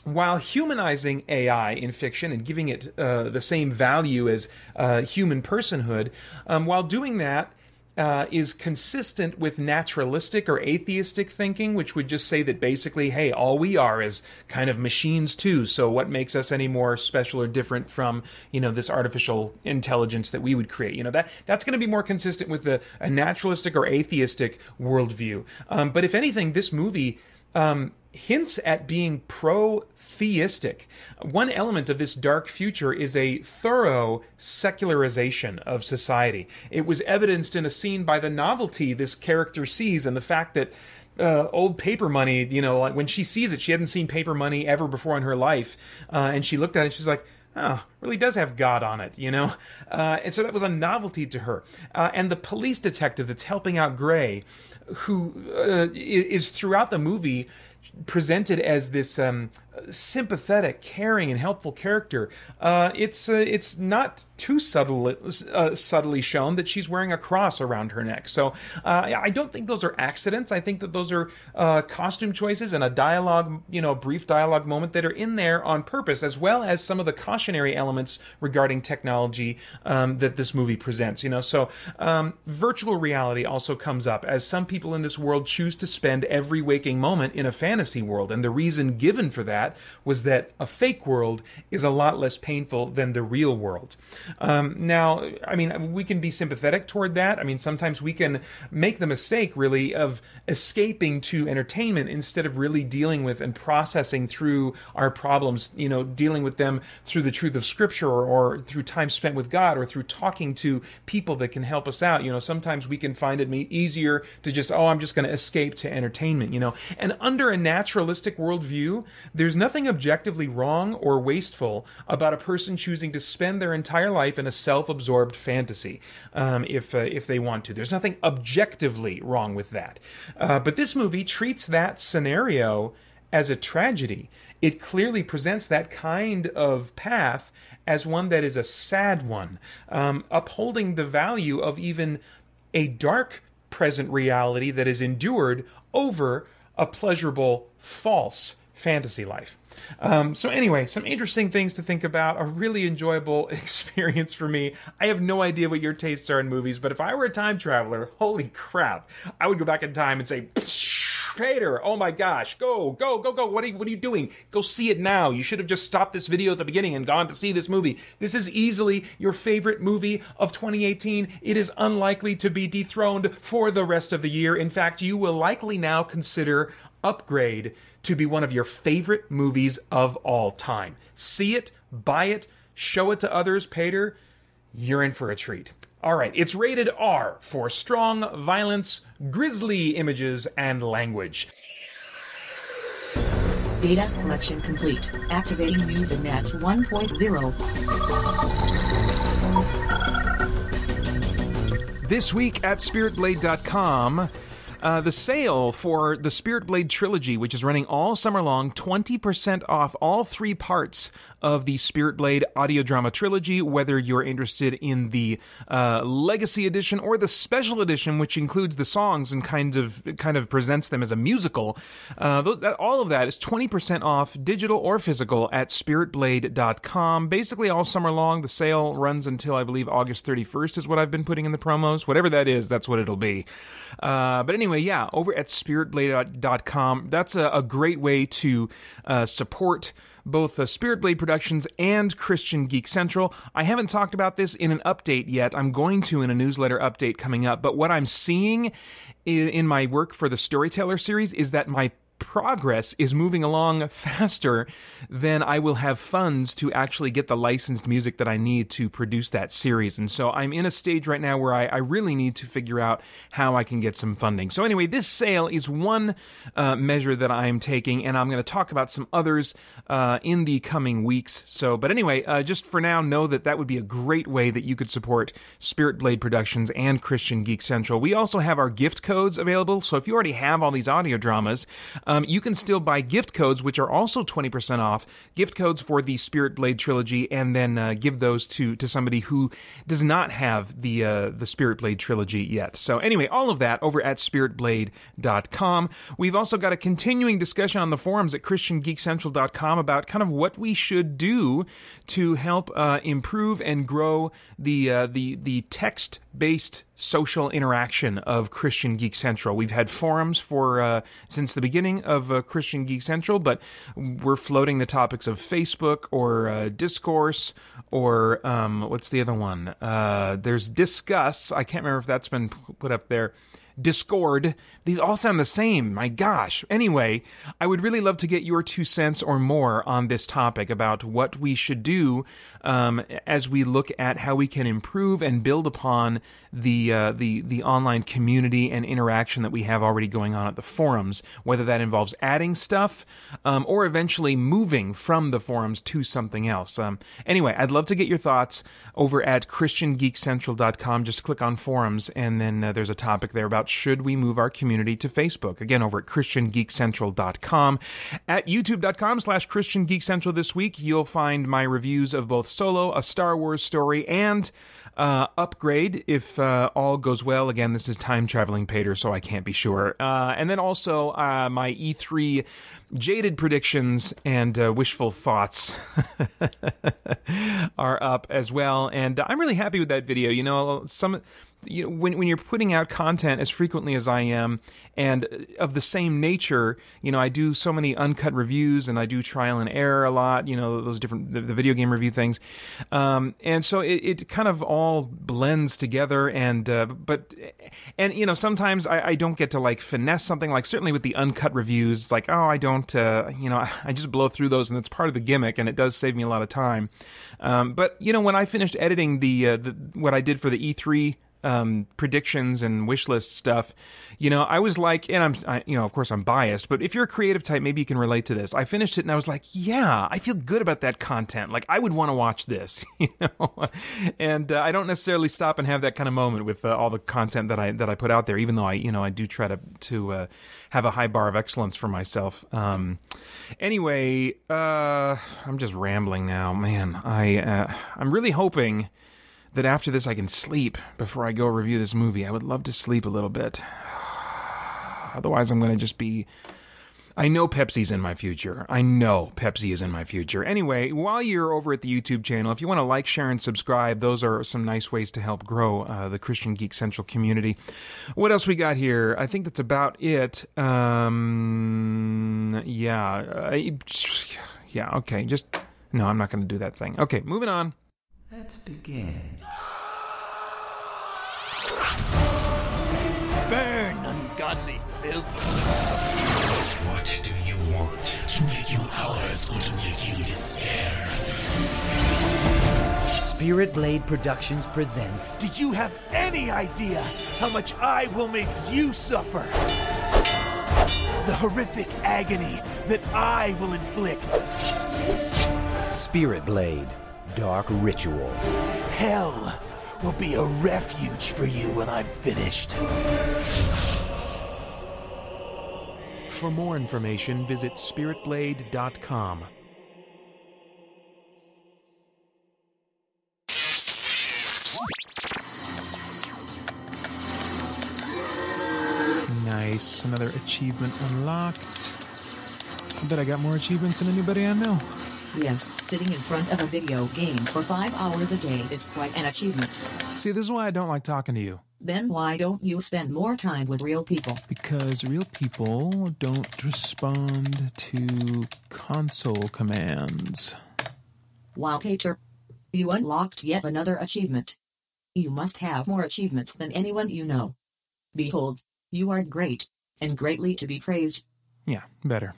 while humanizing AI in fiction and giving it uh, the same value as uh, human personhood, um, while doing that, uh, is consistent with naturalistic or atheistic thinking, which would just say that basically, hey, all we are is kind of machines too. So what makes us any more special or different from you know this artificial intelligence that we would create? You know that that's going to be more consistent with a, naturalistic or atheistic worldview. Um, but if anything, this movie um, hints at being pro theistic. One element of this dark future is a thorough secularization of society. It was evidenced in a scene by the novelty this character sees and the fact that uh, old paper money, you know, like when she sees it, she hadn't seen paper money ever before in her life. Uh, and she looked at it she's like, oh, really does have God on it, you know? Uh, and so that was a novelty to her. Uh, and the police detective that's helping out Gray, who uh, is throughout the movie presented as this um, sympathetic, caring, and helpful character, uh, it's uh, it's not too subtle, uh, subtly shown that she's wearing a cross around her neck. So uh, I don't think those are accidents. I think that those are uh, costume choices and a dialogue, you know, brief dialogue moment that are in there on purpose, as well as some of the cautionary elements regarding technology um, that this movie presents. You know, so um, virtual reality also comes up as some people in this world choose to spend every waking moment in a fantasy world, and the reason given for that that was that a fake world is a lot less painful than the real world. Um, now, I mean, we can be sympathetic toward that. I mean, sometimes we can make the mistake, really, of escaping to entertainment instead of really dealing with and processing through our problems, you know, dealing with them through the truth of Scripture or, or through time spent with God or through talking to people that can help us out. You know, sometimes we can find it easier to just, oh, I'm just going to escape to entertainment, you know. And under a naturalistic worldview, there's there's nothing objectively wrong or wasteful about a person choosing to spend their entire life in a self-absorbed fantasy, um, if uh, if they want to. There's nothing objectively wrong with that. Uh, but this movie treats that scenario as a tragedy. It clearly presents that kind of path as one that is a sad one, um, upholding the value of even a dark present reality that is endured over a pleasurable false fantasy life. Um, so, anyway, some interesting things to think about. A really enjoyable experience for me. I have no idea what your tastes are in movies, but if I were a time traveler, holy crap, I would go back in time and say, Paeter, oh my gosh, go, go, go, go. What are, you, what are you doing? Go see it now. You should have just stopped this video at the beginning and gone to see this movie. This is easily your favorite movie of 2018. It is unlikely to be dethroned for the rest of the year. In fact, you will likely now consider upgrade to be one of your favorite movies of all time. See it, buy it, show it to others, Paeter. You're in for a treat. All right, it's rated R for strong violence, grisly images, and language. Data collection complete. Activating MuseNet 1.0. This week at SpiritBlade.com, uh, the sale for the Spirit Blade trilogy, which is running all summer long, 20% off all three parts of the Spirit Blade audio drama trilogy, whether you're interested in the uh, Legacy Edition or the Special Edition, which includes the songs and kind of kind of presents them as a musical. Uh, all of that is 20% off, digital or physical, at SpiritBlade.com. Basically, all summer long, the sale runs until I believe August 31st, is what I've been putting in the promos. Whatever that is, that's what it'll be. Uh, but anyway, yeah, over at SpiritBlade.com, that's a, a great way to uh, support both uh, Spirit Blade Productions and Christian Geek Central. I haven't talked about this in an update yet. I'm going to in a newsletter update coming up. But what I'm seeing in my work for the Storyteller series is that my progress is moving along faster than I will have funds to actually get the licensed music that I need to produce that series. And so I'm in a stage right now where I, I really need to figure out how I can get some funding. So, anyway, this sale is one uh, measure that I'm taking, and I'm going to talk about some others uh, in the coming weeks. So, but anyway, uh, just for now, know that that would be a great way that you could support Spirit Blade Productions and Christian Geek Central. We also have our gift codes available. So, if you already have all these audio dramas, um, you can still buy gift codes, which are also 20% off, gift codes for the Spirit Blade trilogy, and then uh, give those to, to somebody who does not have the, uh, the Spirit Blade trilogy yet. So, anyway, all of that over at spiritblade.com. We've also got a continuing discussion on the forums at ChristianGeekCentral.com about kind of what we should do to help uh, improve and grow the, uh, the, the text based social interaction of Christian Geek Central. We've had forums for uh, since the beginning of uh, Christian Geek Central, but we're floating the topics of Facebook or uh, Discourse or um, what's the other one? Uh, there's Disqus. I can't remember if that's been put up there. Discord. These all sound the same. My gosh. Anyway, I would really love to get your two cents or more on this topic about what we should do um, as we look at how we can improve and build upon the uh, the the online community and interaction that we have already going on at the forums. Whether that involves adding stuff um, or eventually moving from the forums to something else. Um, anyway, I'd love to get your thoughts over at ChristianGeekCentral.com. Just click on forums, and then uh, there's a topic there about should we move our community to Facebook. Again, over at ChristianGeekCentral.com. At YouTube.com slash Christian Geek Central this week, you'll find my reviews of both Solo, a Star Wars story, and uh, upgrade if uh, all goes well. Again, this is time traveling Paeter, so I can't be sure. Uh, and then also uh, my E3 jaded predictions and uh, wishful thoughts are up as well. And I'm really happy with that video. You know, some you know, when when you're putting out content as frequently as I am, and of the same nature, you know, I do so many uncut reviews, and I do trial and error a lot. You know, those different the, the video game review things, um, and so it, it kind of all blends together. And uh, but and you know, sometimes I, I don't get to like finesse something. Like certainly with the uncut reviews, like oh, I don't, uh, you know, I just blow through those, and it's part of the gimmick, and it does save me a lot of time. Um, but you know, when I finished editing the, uh, the what I did for the E3 um, predictions and wish list stuff, you know, I was like, and I'm, I, you know, of course I'm biased, but if you're a creative type, maybe you can relate to this. I finished it and I was like, yeah, I feel good about that content. Like I would want to watch this, you know, and uh, I don't necessarily stop and have that kind of moment with uh, all the content that I that I put out there, even though I, you know, I do try to to uh, have a high bar of excellence for myself. Um, anyway, uh, I'm just rambling now, man. I uh, I'm really hoping that after this I can sleep before I go review this movie. I would love to sleep a little bit. Otherwise, I'm going to just be. I know Pepsi's in my future. I know Pepsi is in my future. Anyway, while you're over at the YouTube channel, if you want to like, share, and subscribe, those are some nice ways to help grow uh, the Christian Geek Central community. What else we got here? I think that's about it. Um, yeah, yeah. Okay, just no. I'm not going to do that thing. Okay, moving on. Let's begin. Burn, ungodly filth. What do you want? To make you ours or to make you despair? Spirit Blade Productions presents Do you have any idea how much I will make you suffer? The horrific agony that I will inflict. Spirit Blade Dark Ritual. Hell will be a refuge for you when I'm finished. For more information, visit spiritblade.com. Nice. Another achievement unlocked. I bet I got more achievements than anybody I know. Yes, sitting in front of a video game for five hours a day is quite an achievement. See, this is why I don't like talking to you. Then why don't you spend more time with real people? Because real people don't respond to console commands. Wow, Paeter. You unlocked yet another achievement. You must have more achievements than anyone you know. Behold, you are great, and greatly to be praised. Yeah, better.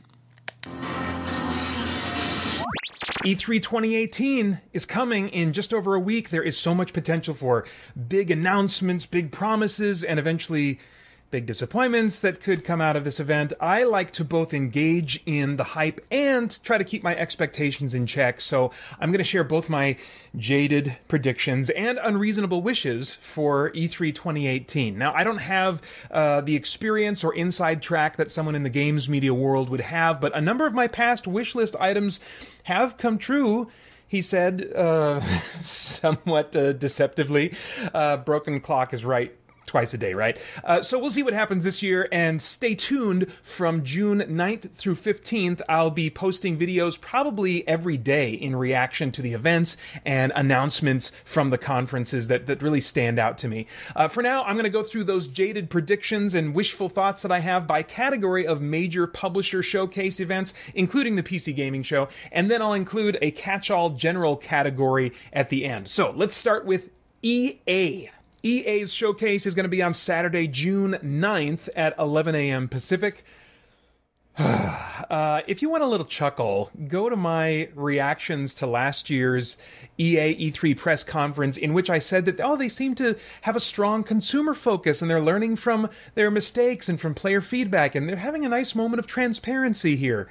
E3 2018 is coming in just over a week. There is so much potential for big announcements, big promises, and eventually big disappointments that could come out of this event. I like to both engage in the hype and try to keep my expectations in check. So I'm going to share both my jaded predictions and unreasonable wishes for E E3 2018. Now, I don't have uh, the experience or inside track that someone in the games media world would have, but a number of my past wish list items have come true he said, uh, somewhat uh, deceptively. Uh, broken clock is right twice a day, right? Uh, so we'll see what happens this year and stay tuned from June 9th through 15th. I'll be posting videos probably every day in reaction to the events and announcements from the conferences that, that really stand out to me. Uh, for now, I'm going to go through those jaded predictions and wishful thoughts that I have by category of major publisher showcase events, including the PC Gaming Show, and then I'll include a catch all general category at the end. So let's start with EA. EA's showcase is going to be on Saturday, June 9th at 11 a.m. Pacific. Uh, if you want a little chuckle, go to my reactions to last year's EA E3 press conference, in which I said that, oh, they seem to have a strong consumer focus and they're learning from their mistakes and from player feedback, and they're having a nice moment of transparency here.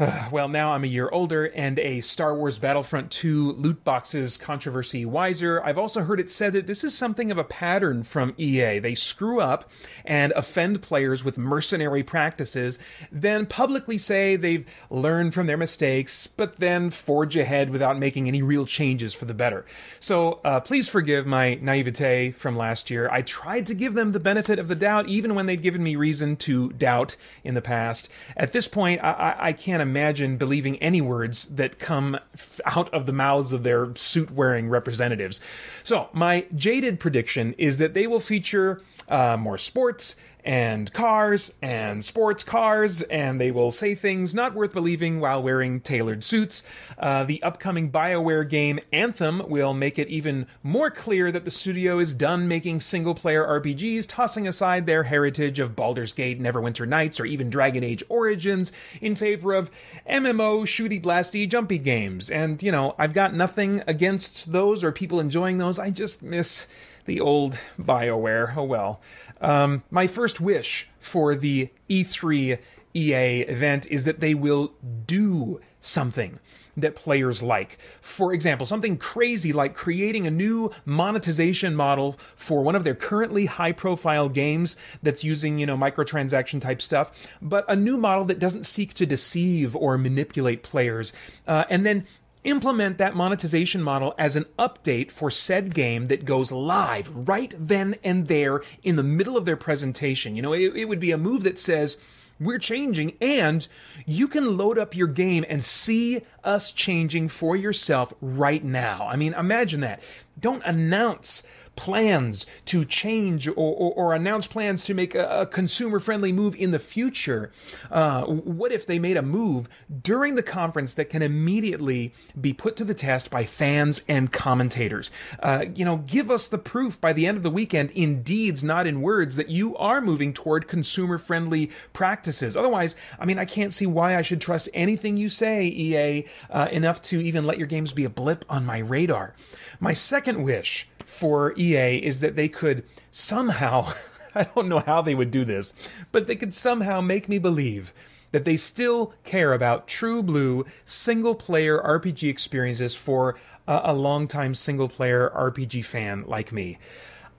well, now I'm a year older and a Star Wars Battlefront 2 loot boxes controversy wiser. I've also heard it said that this is something of a pattern from EA. They screw up and offend players with mercenary practices, then publicly say they've learned from their mistakes, but then forge ahead without making any real changes for the better. So uh, please forgive my naivete from last year. I tried to give them the benefit of the doubt, even when they'd given me reason to doubt in the past. At this point, I, I, I can't imagine believing any words that come out of the mouths of their suit wearing representatives. So, my jaded prediction is that they will feature uh, more sports and cars and sports cars, and they will say things not worth believing while wearing tailored suits. Uh, the upcoming BioWare game Anthem will make it even more clear that the studio is done making single player RPGs, tossing aside their heritage of Baldur's Gate, Neverwinter Nights, or even Dragon Age Origins in favor of MMO, shooty, blasty, jumpy games. And, you know, I've got nothing against those or people enjoying those. I just miss the old BioWare. Oh well. Um, my first wish for the E3 EA event is that they will do something that players like. For example, something crazy like creating a new monetization model for one of their currently high profile games that's using, you know, microtransaction type stuff, but a new model that doesn't seek to deceive or manipulate players. Uh, and then implement that monetization model as an update for said game that goes live right then and there in the middle of their presentation. You know, it, it would be a move that says, we're changing and you can load up your game and see us changing for yourself right now. I mean, imagine that. Don't announce plans to change or, or, or announce plans to make a, a consumer friendly move in the future. Uh, what if they made a move during the conference that can immediately be put to the test by fans and commentators? Uh, you know, give us the proof by the end of the weekend in deeds, not in words, that you are moving toward consumer friendly practices. Otherwise, I mean, I can't see why I should trust anything you say, EA, uh, enough to even let your games be a blip on my radar. My second wish for EA is that they could somehow, I don't know how they would do this, but they could somehow make me believe that they still care about true blue single player RPG experiences for a, a long-time single player RPG fan like me.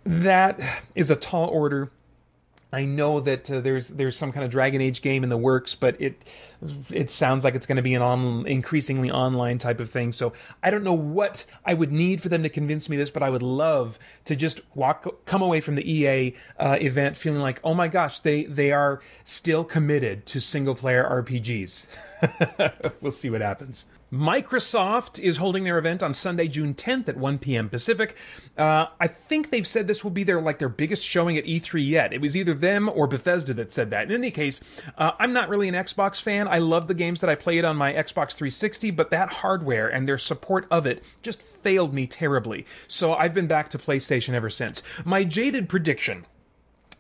That is a tall order. I know that uh, there's there's some kind of Dragon Age game in the works, but it it sounds like it's going to be an on, increasingly online type of thing. So I don't know what I would need for them to convince me this, but I would love to just walk come away from the EA uh, event feeling like, oh my gosh, they they are still committed to single player RPGs. we'll see what happens. Microsoft is holding their event on Sunday, June 10th at 1 p.m. Pacific. Uh, I think they've said this will be their like their biggest showing at E3 yet. It was either them or Bethesda that said that. In any case, uh, I'm not really an Xbox fan. I love the games that I played on my Xbox 360, but that hardware and their support of it just failed me terribly. So I've been back to PlayStation ever since. My jaded prediction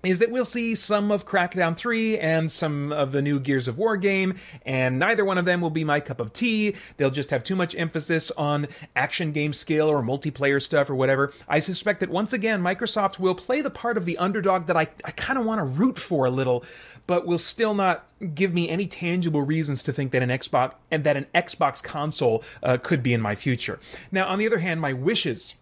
is that we'll see some of Crackdown 3 and some of the new Gears of War game, and neither one of them will be my cup of tea. They'll just have too much emphasis on action game skill or multiplayer stuff or whatever. I suspect that once again, Microsoft will play the part of the underdog that I, I kind of want to root for a little, but will still not give me any tangible reasons to think that an Xbox and that an Xbox console uh, could be in my future. Now, on the other hand, my wishes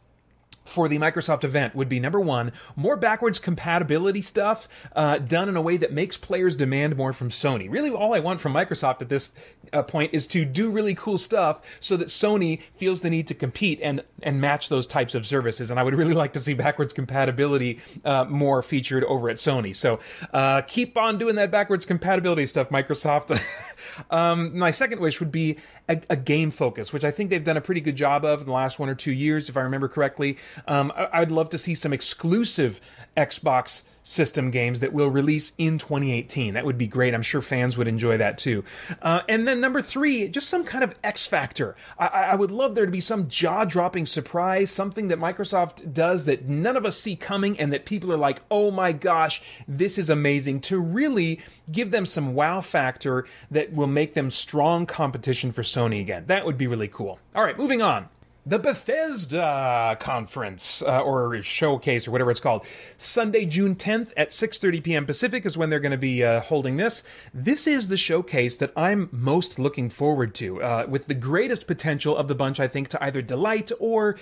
for the Microsoft event would be number one, more backwards compatibility stuff uh, done in a way that makes players demand more from Sony. Really, all I want from Microsoft at this uh, point is to do really cool stuff so that Sony feels the need to compete and and match those types of services. And I would really like to see backwards compatibility uh, more featured over at Sony. So uh, keep on doing that backwards compatibility stuff, Microsoft. um, my second wish would be a, a, game focus, which I think they've done a pretty good job of in the last one or two years, if I remember correctly. Um, I, I'd love to see some exclusive Xbox system games that will release in 2018. That would be great. I'm sure fans would enjoy that too. Uh, and then number three, just some kind of X factor. I, I would love there to be some jaw dropping surprise, something that Microsoft does that none of us see coming and that people are like, oh my gosh, this is amazing, to really give them some wow factor that will make them strong competition for Sony again. That would be really cool. All right, moving on the Bethesda conference uh, or showcase or whatever it's called. Sunday, June 10th at 6:30 p.m. Pacific is when they're going to be uh, holding this. This is the showcase that I'm most looking forward to, uh, with the greatest potential of the bunch. I think to either delight or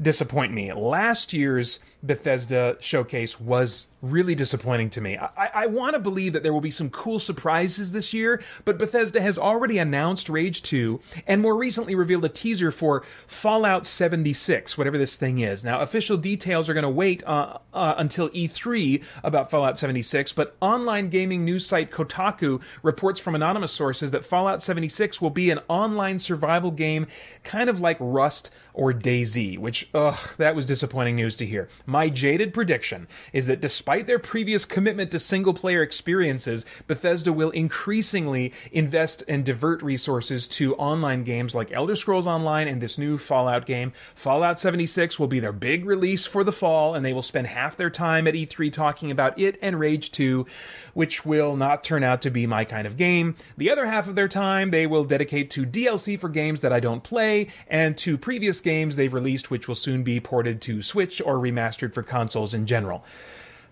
disappoint me. Last year's Bethesda showcase was really disappointing to me. I, I want to believe that there will be some cool surprises this year, but Bethesda has already announced Rage 2 and more recently revealed a teaser for Fallout 76, whatever this thing is. Now, official details are going to wait uh, uh, until E3 about Fallout 76, but online gaming news site Kotaku reports from anonymous sources that Fallout 76 will be an online survival game kind of like Rust or DayZ, which, ugh, that was disappointing news to hear. My jaded prediction is that despite their previous commitment to single player experiences, Bethesda will increasingly invest and divert resources to online games like Elder Scrolls Online and this new Fallout game. Fallout 76 will be their big release for the fall, and they will spend half their time at E3 talking about it and Rage 2, which will not turn out to be my kind of game. The other half of their time they will dedicate to DLC for games that I don't play and to previous games they've released, which will soon be ported to Switch or remastered for consoles in general.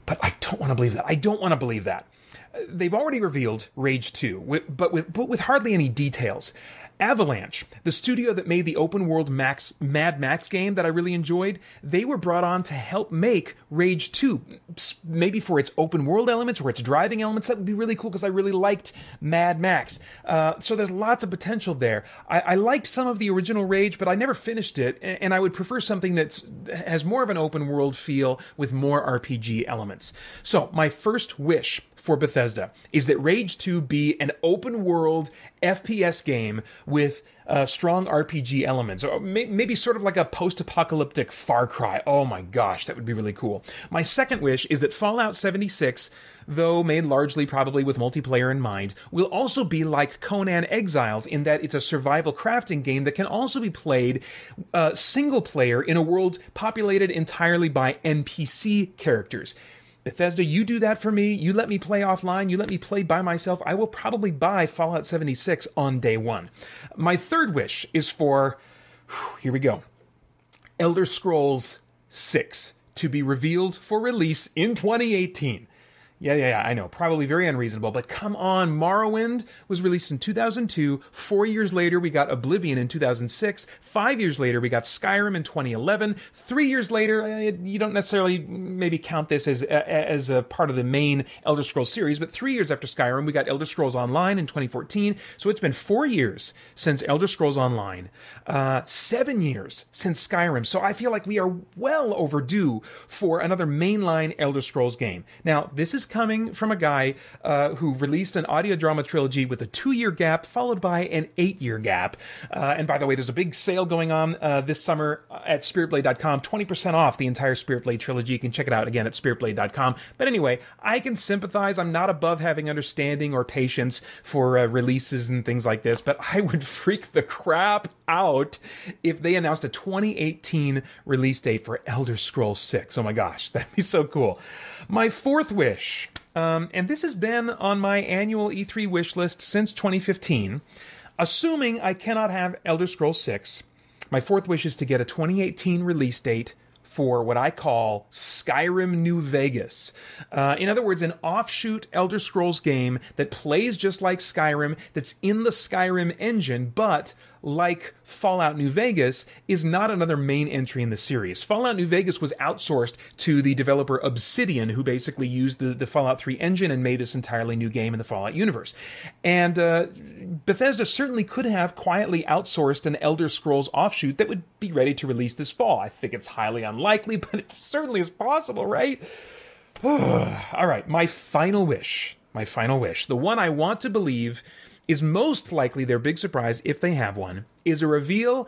But I don't want to believe that. I don't want to believe that. They've already revealed Rage 2, but with, but with hardly any details. Avalanche, the studio that made the open world Max Mad Max game that I really enjoyed, they were brought on to help make Rage 2. Maybe for its open world elements or its driving elements, that would be really cool because I really liked Mad Max. Uh, so there's lots of potential there. I, I, liked some of the original Rage, but I never finished it, and I would prefer something that has more of an open world feel with more RPG elements. So my first wish for Bethesda is that Rage 2 be an open world FPS game with uh, strong RPG elements, or may- maybe sort of like a post apocalyptic Far Cry. Oh my gosh, that would be really cool. My second wish is that Fallout 76, though made largely probably with multiplayer in mind, will also be like Conan Exiles in that it's a survival crafting game that can also be played uh, single player in a world populated entirely by NPC characters. Bethesda, you do that for me. You let me play offline. You let me play by myself. I will probably buy Fallout 76 on day one. My third wish is for, here we go, Elder Scrolls 6 to be revealed for release in 2018. Yeah, yeah, yeah, I know. Probably very unreasonable, but come on. Morrowind was released in 2002. Four years later, we got Oblivion in 2006. Five years later, we got Skyrim in 2011. Three years later, uh, you don't necessarily maybe count this as as a part of the main Elder Scrolls series, but three years after Skyrim, we got Elder Scrolls Online in 2014. So it's been four years since Elder Scrolls Online, uh, seven years since Skyrim. So I feel like we are well overdue for another mainline Elder Scrolls game. Now, this is coming from a guy uh, who released an audio drama trilogy with a two year gap, followed by an eight year gap. Uh, and by the way, there's a big sale going on uh, this summer at spiritblade.com 20% off the entire Spiritblade trilogy. You can check it out again at spiritblade.com. But anyway, I can sympathize. I'm not above having understanding or patience for uh, releases and things like this, but I would freak the crap out if they announced a 2018 release date for Elder Scrolls 6. Oh my gosh, that'd be so cool. My fourth wish, um, and this has been on my annual E3 wish list since 2015, assuming I cannot have Elder Scrolls 6, my fourth wish is to get a 2018 release date for what I call Skyrim New Vegas. Uh, in other words, an offshoot Elder Scrolls game that plays just like Skyrim, that's in the Skyrim engine, but like Fallout New Vegas, is not another main entry in the series. Fallout New Vegas was outsourced to the developer Obsidian, who basically used the, the Fallout 3 engine and made this entirely new game in the Fallout universe. And uh, Bethesda certainly could have quietly outsourced an Elder Scrolls offshoot that would be ready to release this fall. I think it's highly unlikely, but it certainly is possible, right? All right, my final wish. My final wish. The one I want to believe is most likely their big surprise, if they have one, is a reveal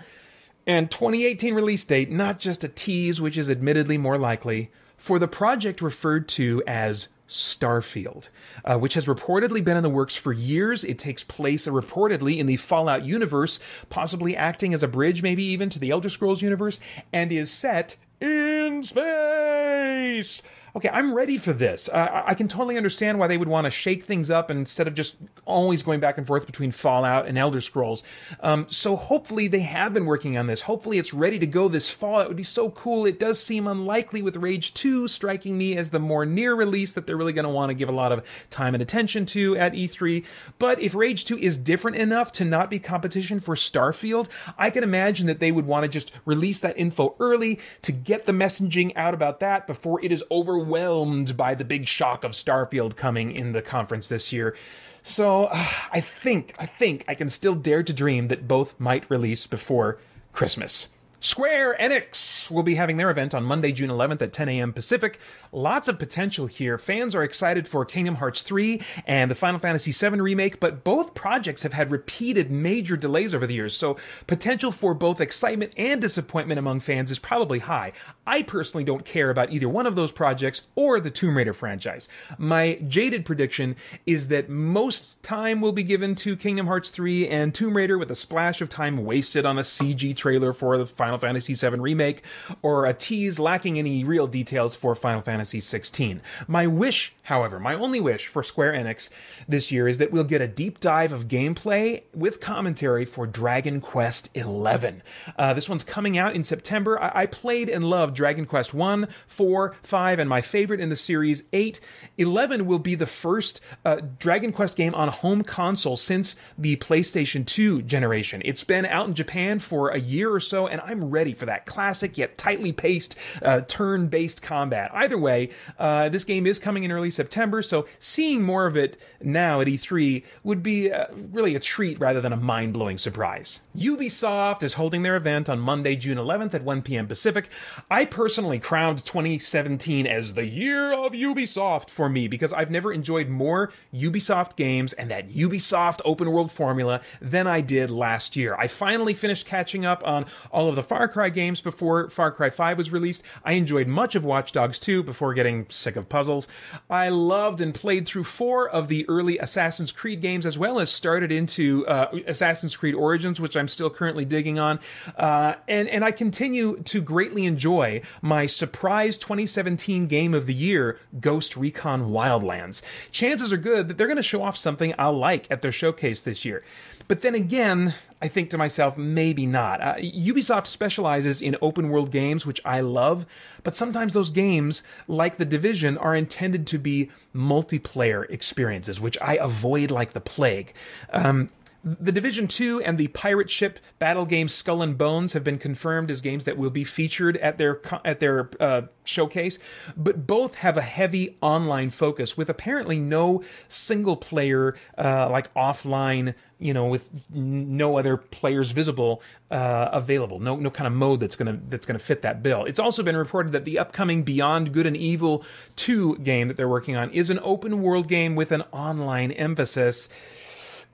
and 2018 release date, not just a tease, which is admittedly more likely, for the project referred to as Starfield, uh, which has reportedly been in the works for years. It takes place reportedly in the Fallout universe, possibly acting as a bridge, maybe even to the Elder Scrolls universe, and is set in space. Okay, I'm ready for this. Uh, I can totally understand why they would want to shake things up instead of just always going back and forth between Fallout and Elder Scrolls. Um, so hopefully they have been working on this. Hopefully it's ready to go this fall. It would be so cool. It does seem unlikely with Rage 2 striking me as the more near release that they're really going to want to give a lot of time and attention to at E3. But if Rage 2 is different enough to not be competition for Starfield, I can imagine that they would want to just release that info early to get the messaging out about that before it is overwhelmed by the big shock of Starfield coming in the conference this year. So uh, I think, I think I can still dare to dream that both might release before Christmas. Square Enix will be having their event on Monday, June 11th at 10 a.m. Pacific. Lots of potential here. Fans are excited for Kingdom Hearts 3 and the Final Fantasy VII remake, but both projects have had repeated major delays over the years, so potential for both excitement and disappointment among fans is probably high. I personally don't care about either one of those projects or the Tomb Raider franchise. My jaded prediction is that most time will be given to Kingdom Hearts 3 and Tomb Raider with a splash of time wasted on a CG trailer for the Final Fantasy VII Remake, or a tease lacking any real details for Final Fantasy XVI. My wish, however, my only wish for Square Enix this year is that we'll get a deep dive of gameplay with commentary for Dragon Quest XI. Uh, this one's coming out in September. I-, I played and loved Dragon Quest 1, 4, 5, and my favorite in the series, 8. 11 will be the first uh, Dragon Quest game on home console since the PlayStation 2 generation. It's been out in Japan for a year or so, and I'm I'm ready for that classic yet tightly paced uh, turn based combat. Either way, uh, this game is coming in early September, so seeing more of it now at E3 would be uh, really a treat rather than a mind blowing surprise. Ubisoft is holding their event on Monday, June 11th at 1 p.m. Pacific. I personally crowned 2017 as the year of Ubisoft for me because I've never enjoyed more Ubisoft games and that Ubisoft open world formula than I did last year. I finally finished catching up on all of the Far Cry games before Far Cry 5 was released. I enjoyed much of Watch Dogs 2 before getting sick of puzzles. I loved and played through four of the early Assassin's Creed games as well as started into uh, Assassin's Creed Origins, which I'm still currently digging on. Uh, and, and I continue to greatly enjoy my surprise 2017 game of the year, Ghost Recon Wildlands. Chances are good that they're going to show off something I'll like at their showcase this year. But then again, I think to myself, maybe not. Uh, Ubisoft specializes in open world games, which I love, but sometimes those games, like The Division, are intended to be multiplayer experiences, which I avoid like the plague. Um, the Division 2 and the pirate ship battle game Skull and Bones have been confirmed as games that will be featured at their at their uh, showcase, but both have a heavy online focus with apparently no single player uh, like offline, you know, with no other players visible uh, available. No no kind of mode that's going to that's going to fit that bill. It's also been reported that the upcoming Beyond Good and Evil 2 game that they're working on is an open world game with an online emphasis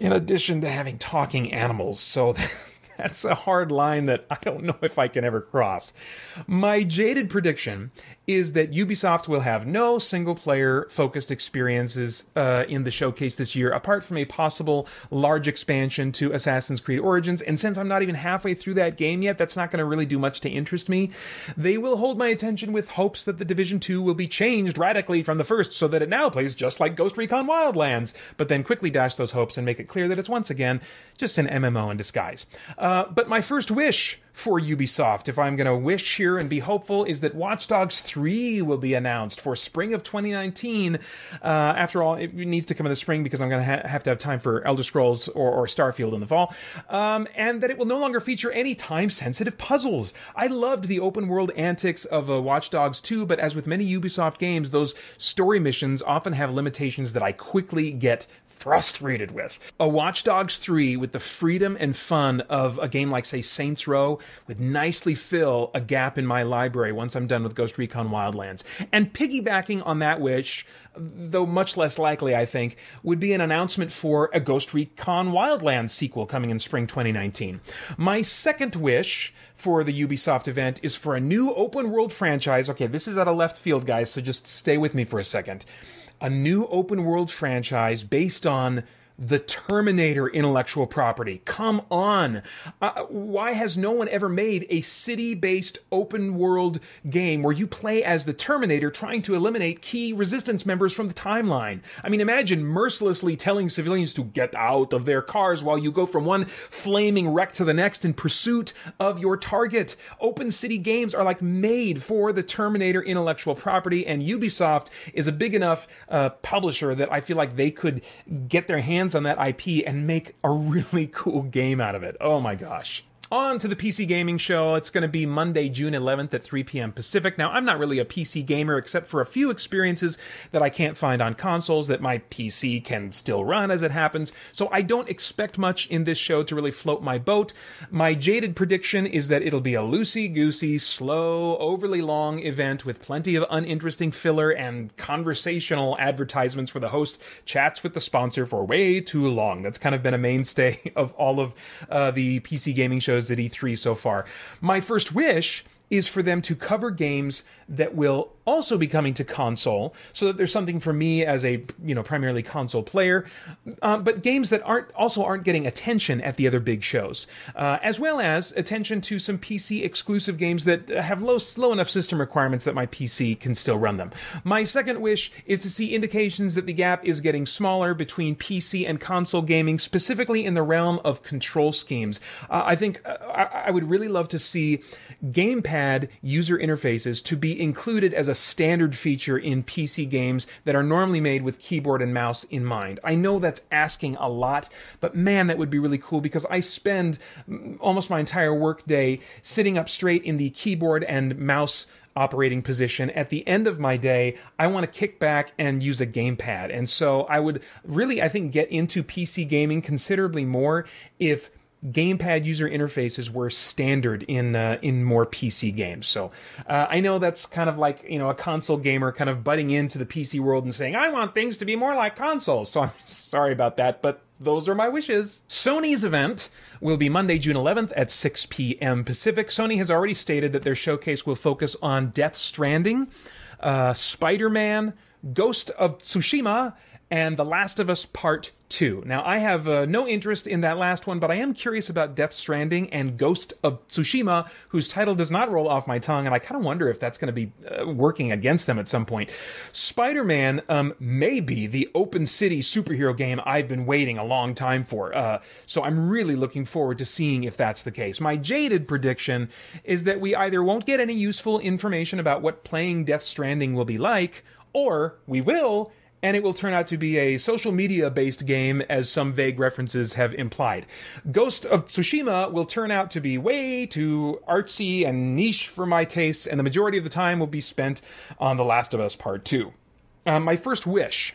in addition to having talking animals. So that's a hard line that I don't know if I can ever cross. My jaded prediction is that Ubisoft will have no single player focused experiences uh, in the showcase this year, apart from a possible large expansion to Assassin's Creed Origins. And since I'm not even halfway through that game yet, that's not going to really do much to interest me. They will hold my attention with hopes that the Division 2 will be changed radically from the first so that it now plays just like Ghost Recon Wildlands, but then quickly dash those hopes and make it clear that it's once again just an MMO in disguise. Uh, but my first wish for Ubisoft, if I'm going to wish here and be hopeful, is that Watch Dogs 3 will be announced for spring of 2019. Uh, after all, it needs to come in the spring because I'm going to ha- have to have time for Elder Scrolls or, or Starfield in the fall. Um, and that it will no longer feature any time sensitive puzzles. I loved the open world antics of uh, Watch Dogs 2, but as with many Ubisoft games, those story missions often have limitations that I quickly get frustrated with. A Watch Dogs 3 with the freedom and fun of a game like, say, Saints Row would nicely fill a gap in my library once I'm done with Ghost Recon Wildlands. And piggybacking on that wish, though much less likely, I think, would be an announcement for a Ghost Recon Wildlands sequel coming in spring 2019. My second wish for the Ubisoft event is for a new open world franchise. Okay, this is out of left field, guys, so just stay with me for a second a new open world franchise based on the Terminator intellectual property. Come on. Uh, why has no one ever made a city based open world game where you play as the Terminator trying to eliminate key resistance members from the timeline? I mean, imagine mercilessly telling civilians to get out of their cars while you go from one flaming wreck to the next in pursuit of your target. Open city games are like made for the Terminator intellectual property, and Ubisoft is a big enough uh, publisher that I feel like they could get their hands hands on that IP and make a really cool game out of it. Oh my gosh. On to the PC Gaming Show. It's going to be Monday, June 11th at 3 p.m. Pacific. Now, I'm not really a PC gamer except for a few experiences that I can't find on consoles that my PC can still run as it happens, so I don't expect much in this show to really float my boat. My jaded prediction is that it'll be a loosey goosey, slow, overly long event with plenty of uninteresting filler and conversational advertisements where the host chats with the sponsor for way too long. That's kind of been a mainstay of all of uh, the PC gaming shows at E3 so far. My first wish is for them to cover games that will also be coming to console, so that there's something for me as a you know primarily console player, uh, but games that aren't also aren't getting attention at the other big shows, uh, as well as attention to some PC exclusive games that have low slow enough system requirements that my PC can still run them. My second wish is to see indications that the gap is getting smaller between PC and console gaming, specifically in the realm of control schemes. Uh, I think uh, I, I would really love to see Game Gamepad user interfaces to be included as a standard feature in PC games that are normally made with keyboard and mouse in mind. I know that's asking a lot, but man, that would be really cool because I spend almost my entire workday sitting up straight in the keyboard and mouse operating position. At the end of my day, I want to kick back and use a gamepad. And so I would really, I think, get into PC gaming considerably more if gamepad user interfaces were standard in uh, in more PC games. So uh, I know that's kind of like you know a console gamer kind of butting into the PC world and saying I want things to be more like consoles. So I'm sorry about that, but those are my wishes. Sony's event will be Monday, June 11th at 6 p.m. Pacific. Sony has already stated that their showcase will focus on Death Stranding, uh, Spider Man, Ghost of Tsushima, and The Last of Us Part 2. Now, I have uh, no interest in that last one, but I am curious about Death Stranding and Ghost of Tsushima, whose title does not roll off my tongue, and I kind of wonder if that's going to be uh, working against them at some point. Spider Man um, may be the open city superhero game I've been waiting a long time for, uh, so I'm really looking forward to seeing if that's the case. My jaded prediction is that we either won't get any useful information about what playing Death Stranding will be like, or we will and it will turn out to be a social media based game, as some vague references have implied. Ghost of Tsushima will turn out to be way too artsy and niche for my tastes, and the majority of the time will be spent on The Last of Us Part 2. Uh, my first wish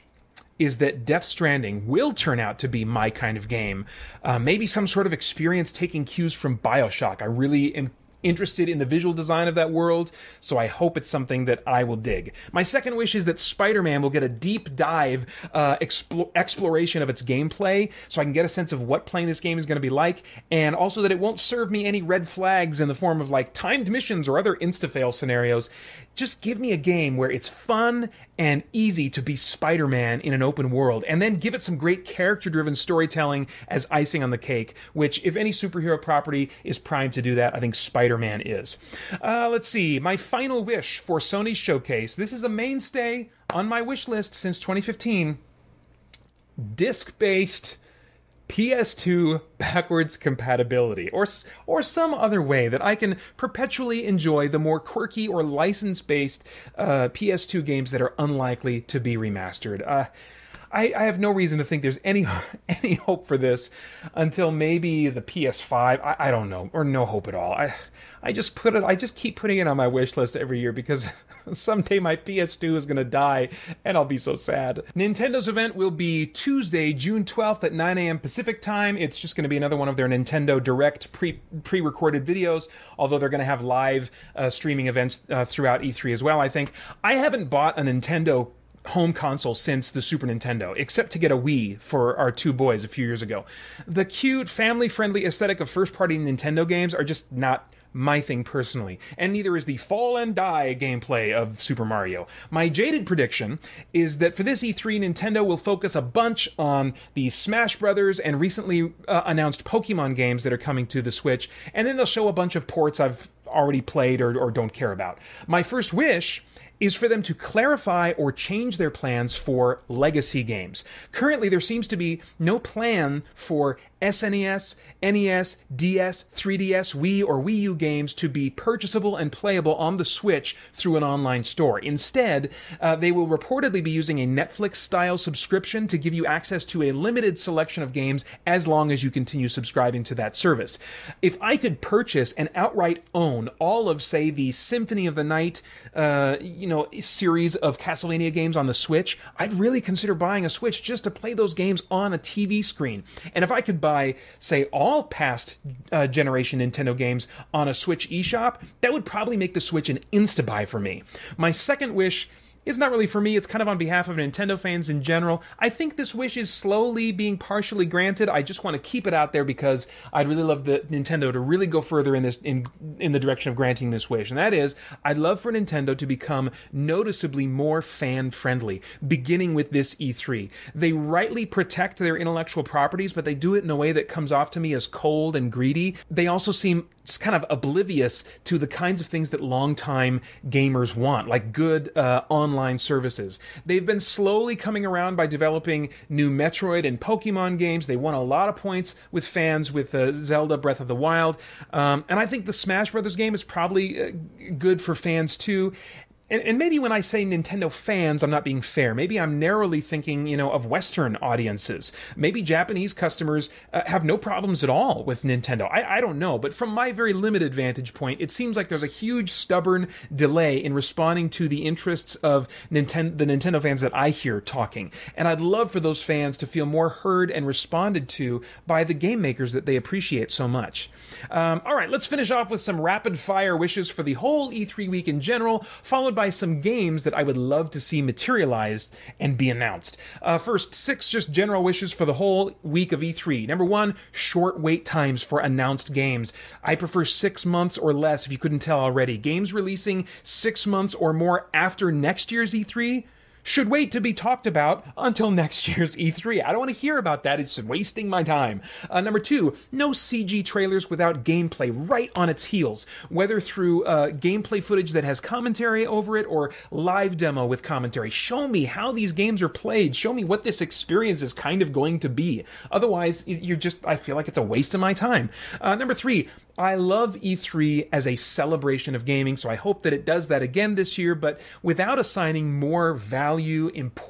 is that Death Stranding will turn out to be my kind of game. Uh, maybe some sort of experience taking cues from Bioshock. I really am interested in the visual design of that world, so I hope it's something that I will dig. My second wish is that Spider Man will get a deep dive uh, expl- exploration of its gameplay, so I can get a sense of what playing this game is going to be like, and also that it won't serve me any red flags in the form of like timed missions or other insta fail scenarios just give me a game where it's fun and easy to be Spider Man in an open world, and then give it some great character driven storytelling as icing on the cake, which, if any superhero property is primed to do that, I think Spider Man is. Uh, let's see, my final wish for Sony's showcase. This is a mainstay on my wish list since 2015 disc based PS2 backwards compatibility, or or some other way that I can perpetually enjoy the more quirky or license-based uh, PS2 games that are unlikely to be remastered. Uh, I, I, have no reason to think there's any any hope for this until maybe the PS5. I, I don't know, or no hope at all. I I just put it. I just keep putting it on my wish list every year because someday my PS2 is to die, and I'll be so sad. Nintendo's event will be Tuesday, June 12th at 9 a.m. Pacific time. It's just to be another one of their Nintendo Direct pre pre recorded videos. Although they're to have live uh, streaming events uh, throughout E3 as well. I think I haven't bought a Nintendo home console since the Super Nintendo, except to get a Wii for our two boys a few years ago. The cute, family friendly aesthetic of first party Nintendo games are just not my thing personally, and neither is the fall and die gameplay of Super Mario. My jaded prediction is that for this E3, Nintendo will focus a bunch on the Smash Brothers and recently uh, announced Pokemon games that are coming to the Switch, and then they'll show a bunch of ports I've already played or, or don't care about. My first wish is for them to clarify or change their plans for legacy games. Currently, there seems to be no plan for SNES, NES, DS, 3DS, Wii, or Wii U games to be purchasable and playable on the Switch through an online store. Instead, uh, they will reportedly be using a Netflix style subscription to give you access to a limited selection of games as long as you continue subscribing to that service. If I could purchase and outright own all of, say, the Symphony of the Night, uh, you know, series of Castlevania games on the Switch, I'd really consider buying a Switch just to play those games on a TV screen. And if I could buy, say, all past uh, generation Nintendo games on a Switch eShop, that would probably make the Switch an insta buy for me. My second wish it's not really for me. It's kind of on behalf of Nintendo fans in general. I think this wish is slowly being partially granted. I just want to keep it out there because I'd really love the Nintendo to really go further in this in in the direction of granting this wish. And that is, I'd love for Nintendo to become noticeably more fan friendly, beginning with this E3. They rightly protect their intellectual properties, but they do it in a way that comes off to me as cold and greedy. They also seem just kind of oblivious to the kinds of things that longtime gamers want, like good uh, online services. They've been slowly coming around by developing new Metroid and Pokemon games. They won a lot of points with fans with uh, Zelda Breath of the Wild. Um, and I think the Smash Brothers game is probably uh, good for fans too and, and, maybe when I say Nintendo fans, I'm not being fair. Maybe I'm narrowly thinking, you know, of Western audiences. Maybe Japanese customers uh, have no problems at all with Nintendo. I, I don't know, but from my very limited vantage point, it seems like there's a huge, stubborn delay in responding to the interests of Nintendo, the Nintendo fans that I hear talking. And I'd love for those fans to feel more heard and responded to by the game makers that they appreciate so much. Um, all right, let's finish off with some rapid fire wishes for the whole E3 week in general, followed by some games that I would love to see materialized and be announced. Uh, first, six just general wishes for the whole week of E3. Number one, short wait times for announced games. I prefer six months or less if you couldn't tell already. Games releasing six months or more after next year's E3 should wait to be talked about until next year's E3. I don't want to hear about that. It's wasting my time. Uh, number two, no CG trailers without gameplay right on its heels, whether through uh, gameplay footage that has commentary over it or live demo with commentary. Show me how these games are played. Show me what this experience is kind of going to be. Otherwise, you're just, I feel like it's a waste of my time. Uh, number three, I love E3 as a celebration of gaming, so I hope that it does that again this year, but without assigning more value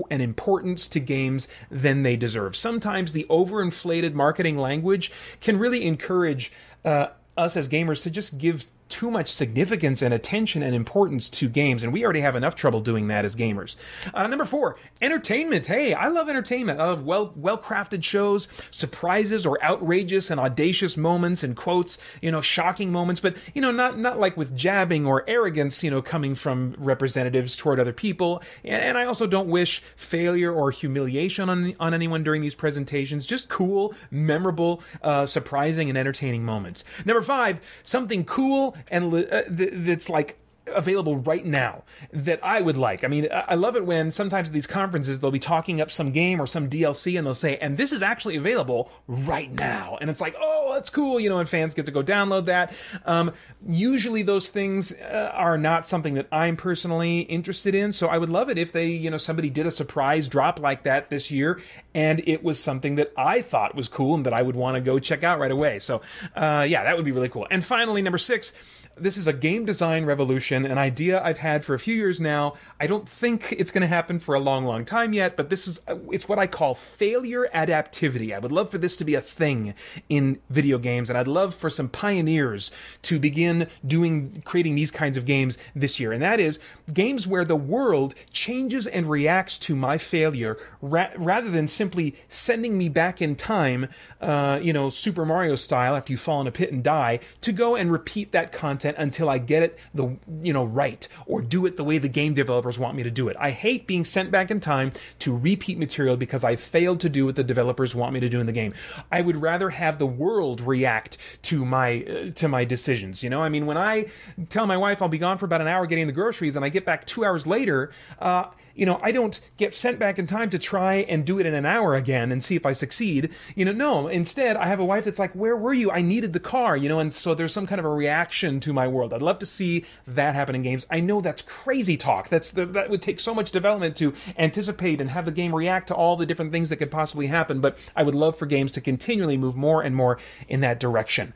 and importance to games than they deserve. Sometimes the overinflated marketing language can really encourage uh, us as gamers to just give too much significance and attention and importance to games, and we already have enough trouble doing that as gamers. Uh, number four, entertainment. Hey, I love entertainment. I love well well crafted shows, surprises or outrageous and audacious moments and quotes. You know, shocking moments, but you know, not not like with jabbing or arrogance. You know, coming from representatives toward other people. And, and I also don't wish failure or humiliation on on anyone during these presentations. Just cool, memorable, uh, surprising, and entertaining moments. Number five, something cool and uh, th- that's like available right now that I would like. I mean, I love it when sometimes at these conferences they'll be talking up some game or some DLC and they'll say, and this is actually available right now. And it's like, oh, that's cool, you know, and fans get to go download that. Um, usually those things uh, are not something that I'm personally interested in. So I would love it if they, you know, somebody did a surprise drop like that this year and it was something that I thought was cool and that I would want to go check out right away. So, uh, yeah, that would be really cool. And finally, number six, this is a game design revolution, an idea I've had for a few years now. I don't think it's going to happen for a long, long time yet, but this is it's what I call failure adaptivity. I would love for this to be a thing in video games, and I'd love for some pioneers to begin doing creating these kinds of games this year. And that is games where the world changes and reacts to my failure ra- rather than simply sending me back in time, uh, you know, Super Mario style after you fall in a pit and die, to go and repeat that content until I get it the you know right or do it the way the game developers want me to do it. I hate being sent back in time to repeat material because I failed to do what the developers want me to do in the game. I would rather have the world react to my uh, to my decisions. You know, I mean, when I tell my wife I'll be gone for about an hour getting the groceries and I get back two hours later. Uh, you know, I don't get sent back in time to try and do it in an hour again and see if I succeed. You know, no. Instead, I have a wife that's like, "Where were you? I needed the car." You know, and so there's some kind of a reaction to my world. I'd love to see that happen in games. I know that's crazy talk. That's the, that would take so much development to anticipate and have the game react to all the different things that could possibly happen. But I would love for games to continually move more and more in that direction.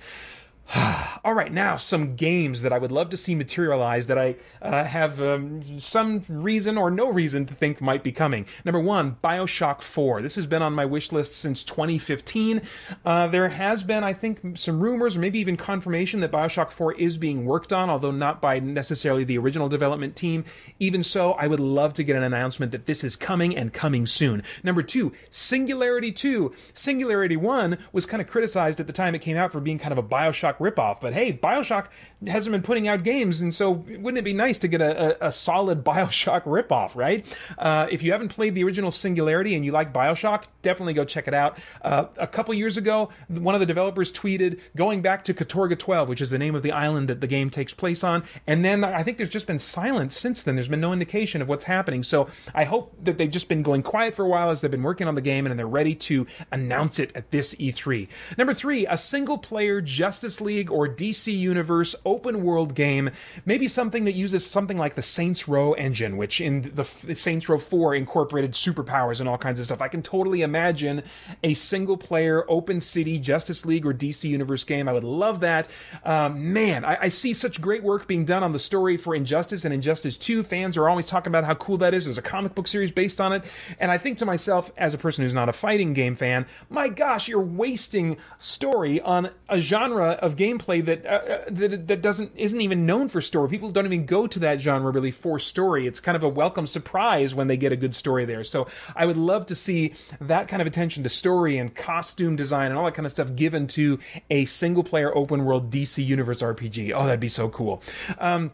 All right, now some games that I would love to see materialize that I uh, have um, some reason or no reason to think might be coming. Number one, Bioshock 4. This has been on my wish list since 2015. Uh, there has been, I think, some rumors or maybe even confirmation that Bioshock 4 is being worked on, although not by necessarily the original development team. Even so, I would love to get an announcement that this is coming and coming soon. Number two, Singularity 2. Singularity 1 was kind of criticized at the time it came out for being kind of a Bioshock ripoff. But hey, Bioshock hasn't been putting out games, and so wouldn't it be nice to get a, a, a solid Bioshock ripoff, right? Uh, if you haven't played the original Singularity and you like Bioshock, definitely go check it out. Uh, a couple years ago, one of the developers tweeted going back to Katorga 12, which is the name of the island that the game takes place on, and then I think there's just been silence since then. There's been no indication of what's happening. So I hope that they've just been going quiet for a while as they've been working on the game and they're ready to announce it at this E3. Number three, a single player Justice League League or DC Universe open world game, maybe something that uses something like the Saints Row engine, which in the Saints Row 4 incorporated superpowers and all kinds of stuff. I can totally imagine a single player open city Justice League or DC Universe game. I would love that. Um, man, I, I see such great work being done on the story for Injustice and Injustice 2. Fans are always talking about how cool that is. There's a comic book series based on it. And I think to myself, as a person who's not a fighting game fan, my gosh, you're wasting story on a genre of gameplay that uh, that that doesn't isn't even known for story. People don't even go to that genre really for story. It's kind of a welcome surprise when they get a good story there. So I would love to see that kind of attention to story and costume design and all that kind of stuff given to a single player open world DC Universe RPG. Oh, that'd be so cool. Um,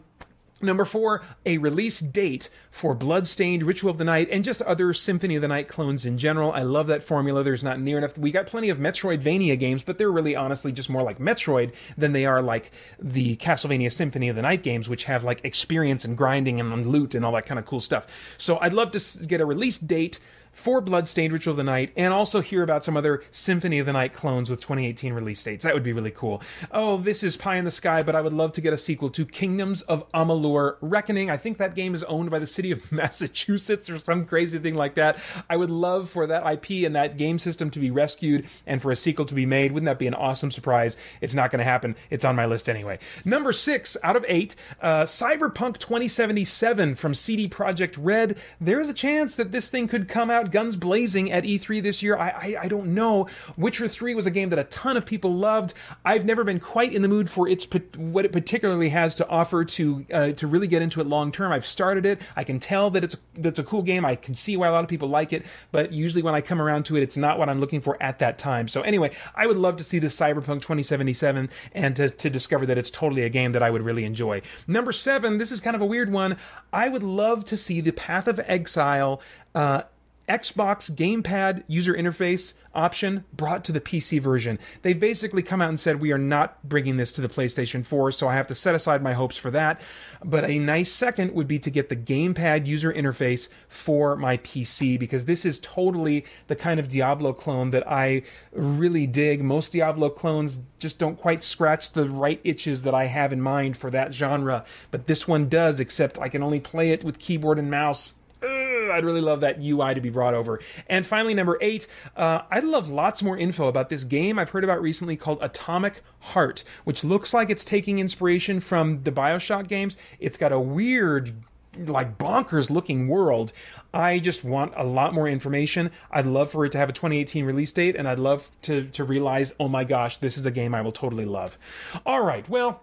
Number four, a release date for Bloodstained, Ritual of the Night, and just other Symphony of the Night clones in general. I love that formula. There's not near enough. We got plenty of Metroidvania games, but they're really honestly just more like Metroid than they are like the Castlevania Symphony of the Night games, which have like experience and grinding and loot and all that kind of cool stuff. So I'd love to get a release date for Bloodstained Ritual of the Night and also hear about some other Symphony of the Night clones with 2018 release dates. That would be really cool. Oh, this is pie in the sky, but I would love to get a sequel to Kingdoms of Amalur Reckoning. I think that game is owned by the city of Massachusetts or some crazy thing like that. I would love for that IP and that game system to be rescued and for a sequel to be made. Wouldn't that be an awesome surprise? It's not going to happen. It's on my list anyway. Number six out of eight, uh, Cyberpunk 2077 from CD Projekt Red. There's a chance that this thing could come out guns blazing at E3 this year. I, I, I don't know. Witcher 3 was a game that a ton of people loved. I've never been quite in the mood for its what it particularly has to offer to uh, to really get into it long term. I've started it. I can tell that it's that's a cool game. I can see why a lot of people like it, but usually when I come around to it, it's not what I'm looking for at that time. So anyway, I would love to see this Cyberpunk 2077 and to, to discover that it's totally a game that I would really enjoy. Number seven, this is kind of a weird one. I would love to see the Path of Exile. Uh, Xbox gamepad user interface option brought to the PC version. They've basically come out and said we are not bringing this to the PlayStation 4, so I have to set aside my hopes for that. But a nice second would be to get the gamepad user interface for my PC because this is totally the kind of Diablo clone that I really dig. Most Diablo clones just don't quite scratch the right itches that I have in mind for that genre, but this one does, except I can only play it with keyboard and mouse I'd really love that UI to be brought over. And finally, number eight, uh, I'd love lots more info about this game I've heard about recently called Atomic Heart, which looks like it's taking inspiration from the Bioshock games. It's got a weird like bonkers looking world. I just want a lot more information. I'd love for it to have a 2018 release date, and I'd love to to realize, oh my gosh, this is a game I will totally love. All right, well.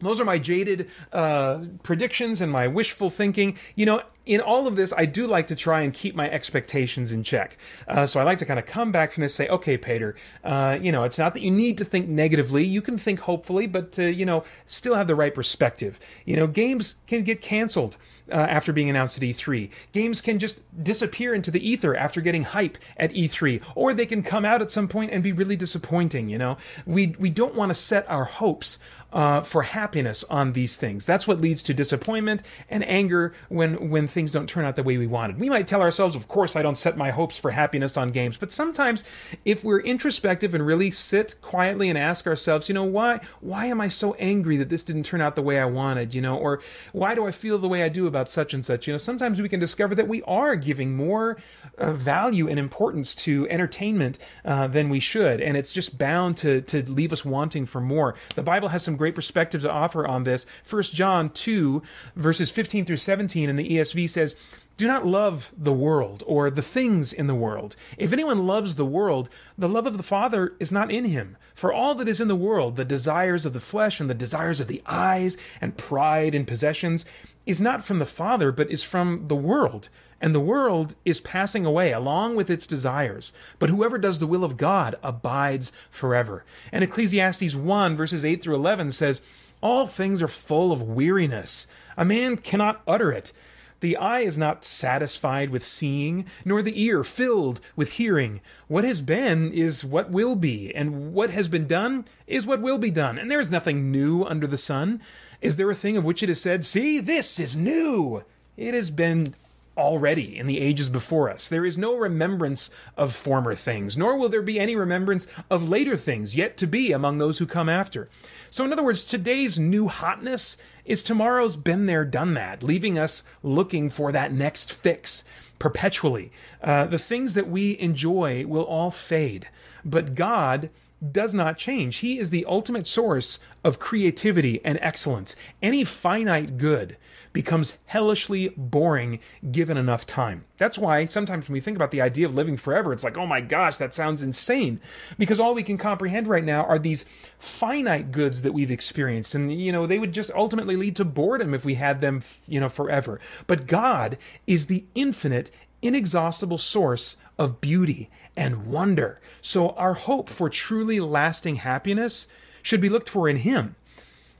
Those are my jaded uh, predictions and my wishful thinking. You know, in all of this, I do like to try and keep my expectations in check. Uh, so I like to kind of come back from this, say, okay, Paeter, uh, you know, it's not that you need to think negatively. You can think hopefully, but, uh, you know, still have the right perspective. You know, games can get canceled uh, after being announced at E3. Games can just disappear into the ether after getting hype at E3, or they can come out at some point and be really disappointing, you know? We, we don't want to set our hopes uh, for happiness on these things. That's what leads to disappointment and anger when, when things don't turn out the way we wanted. We might tell ourselves, of course, I don't set my hopes for happiness on games, but sometimes if we're introspective and really sit quietly and ask ourselves, you know, why why am I so angry that this didn't turn out the way I wanted, you know, or why do I feel the way I do about such and such? You know, sometimes we can discover that we are giving more uh, value and importance to entertainment uh, than we should, and it's just bound to to leave us wanting for more. The Bible has some great perspectives to offer on this. First John 2 verses 15 through 17 in the ESV says, do not love the world or the things in the world. If anyone loves the world, the love of the Father is not in him. For all that is in the world, the desires of the flesh and the desires of the eyes and pride and possessions, is not from the Father, but is from the world. And the world is passing away along with its desires. But whoever does the will of God abides forever. And Ecclesiastes 1, verses 8 through 11 says, All things are full of weariness. A man cannot utter it. The eye is not satisfied with seeing, nor the ear filled with hearing. What has been is what will be, and what has been done is what will be done. And there is nothing new under the sun. Is there a thing of which it is said, See, this is new? It has been already in the ages before us. There is no remembrance of former things, nor will there be any remembrance of later things yet to be among those who come after. So, in other words, today's new hotness is tomorrow's been there, done that, leaving us looking for that next fix perpetually. Uh, the things that we enjoy will all fade, but God does not change. He is the ultimate source of creativity and excellence. Any finite good becomes hellishly boring given enough time. That's why sometimes when we think about the idea of living forever, it's like, oh my gosh, that sounds insane. Because all we can comprehend right now are these finite goods that we've experienced. And, you know, they would just ultimately lead to boredom if we had them, you know, forever. But God is the infinite, inexhaustible source of beauty and wonder. So our hope for truly lasting happiness should be looked for in Him.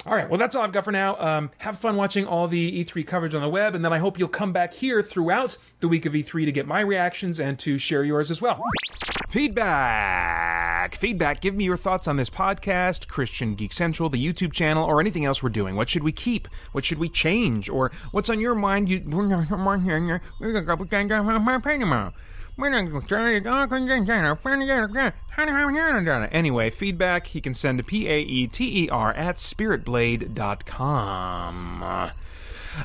All right, well, that's all I've got for now. Um, have fun watching all the E3 coverage on the web, and then I hope you'll come back here throughout the week of E3 to get my reactions and to share yours as well. Feedback! Feedback. Give me your thoughts on this podcast, Christian Geek Central, the YouTube channel, or anything else we're doing. What should we keep? What should we change? Or what's on your mind? You. Anyway, feedback he can send to P-A-E-T-E-R at spiritblade.com.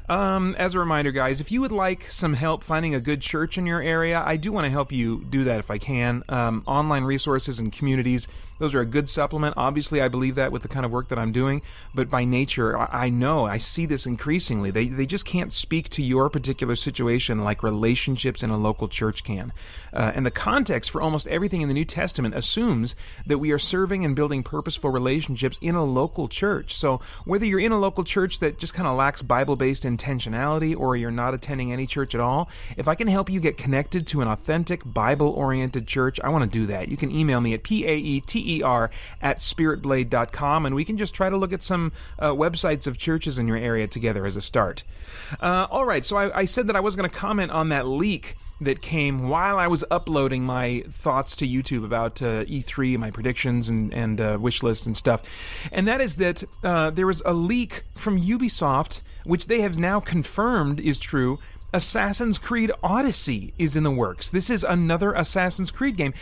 Um, as a reminder, guys, if you would like some help finding a good church in your area, I do want to help you do that if I can. Um, online resources and communities, those are a good supplement. Obviously, I believe that with the kind of work that I'm doing, but by nature, I, know, I see this increasingly. They, they just can't speak to your particular situation like relationships in a local church can. Uh, and the context for almost everything in the New Testament assumes that we are serving and building purposeful relationships in a local church. So whether you're in a local church that just kind of lacks Bible based intentionality or you're not attending any church at all, if I can help you get connected to an authentic Bible oriented church, I want to do that. You can email me at P A E T E R at spiritblade.com and we can just try to look at some uh, websites of churches in your area together as a start. Uh, all right, so I, I said that I was going to comment on that leak that came while I was uploading my thoughts to YouTube about uh, E3, my predictions and and uh, wish list and stuff, and that is that uh, there was a leak from Ubisoft, which they have now confirmed is true. Assassin's Creed Odyssey is in the works. This is another Assassin's Creed game.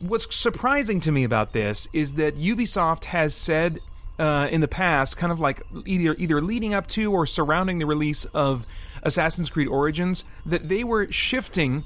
What's surprising to me about this is that Ubisoft has said uh, in the past, kind of like either either leading up to or surrounding the release of Assassin's Creed Origins, that they were shifting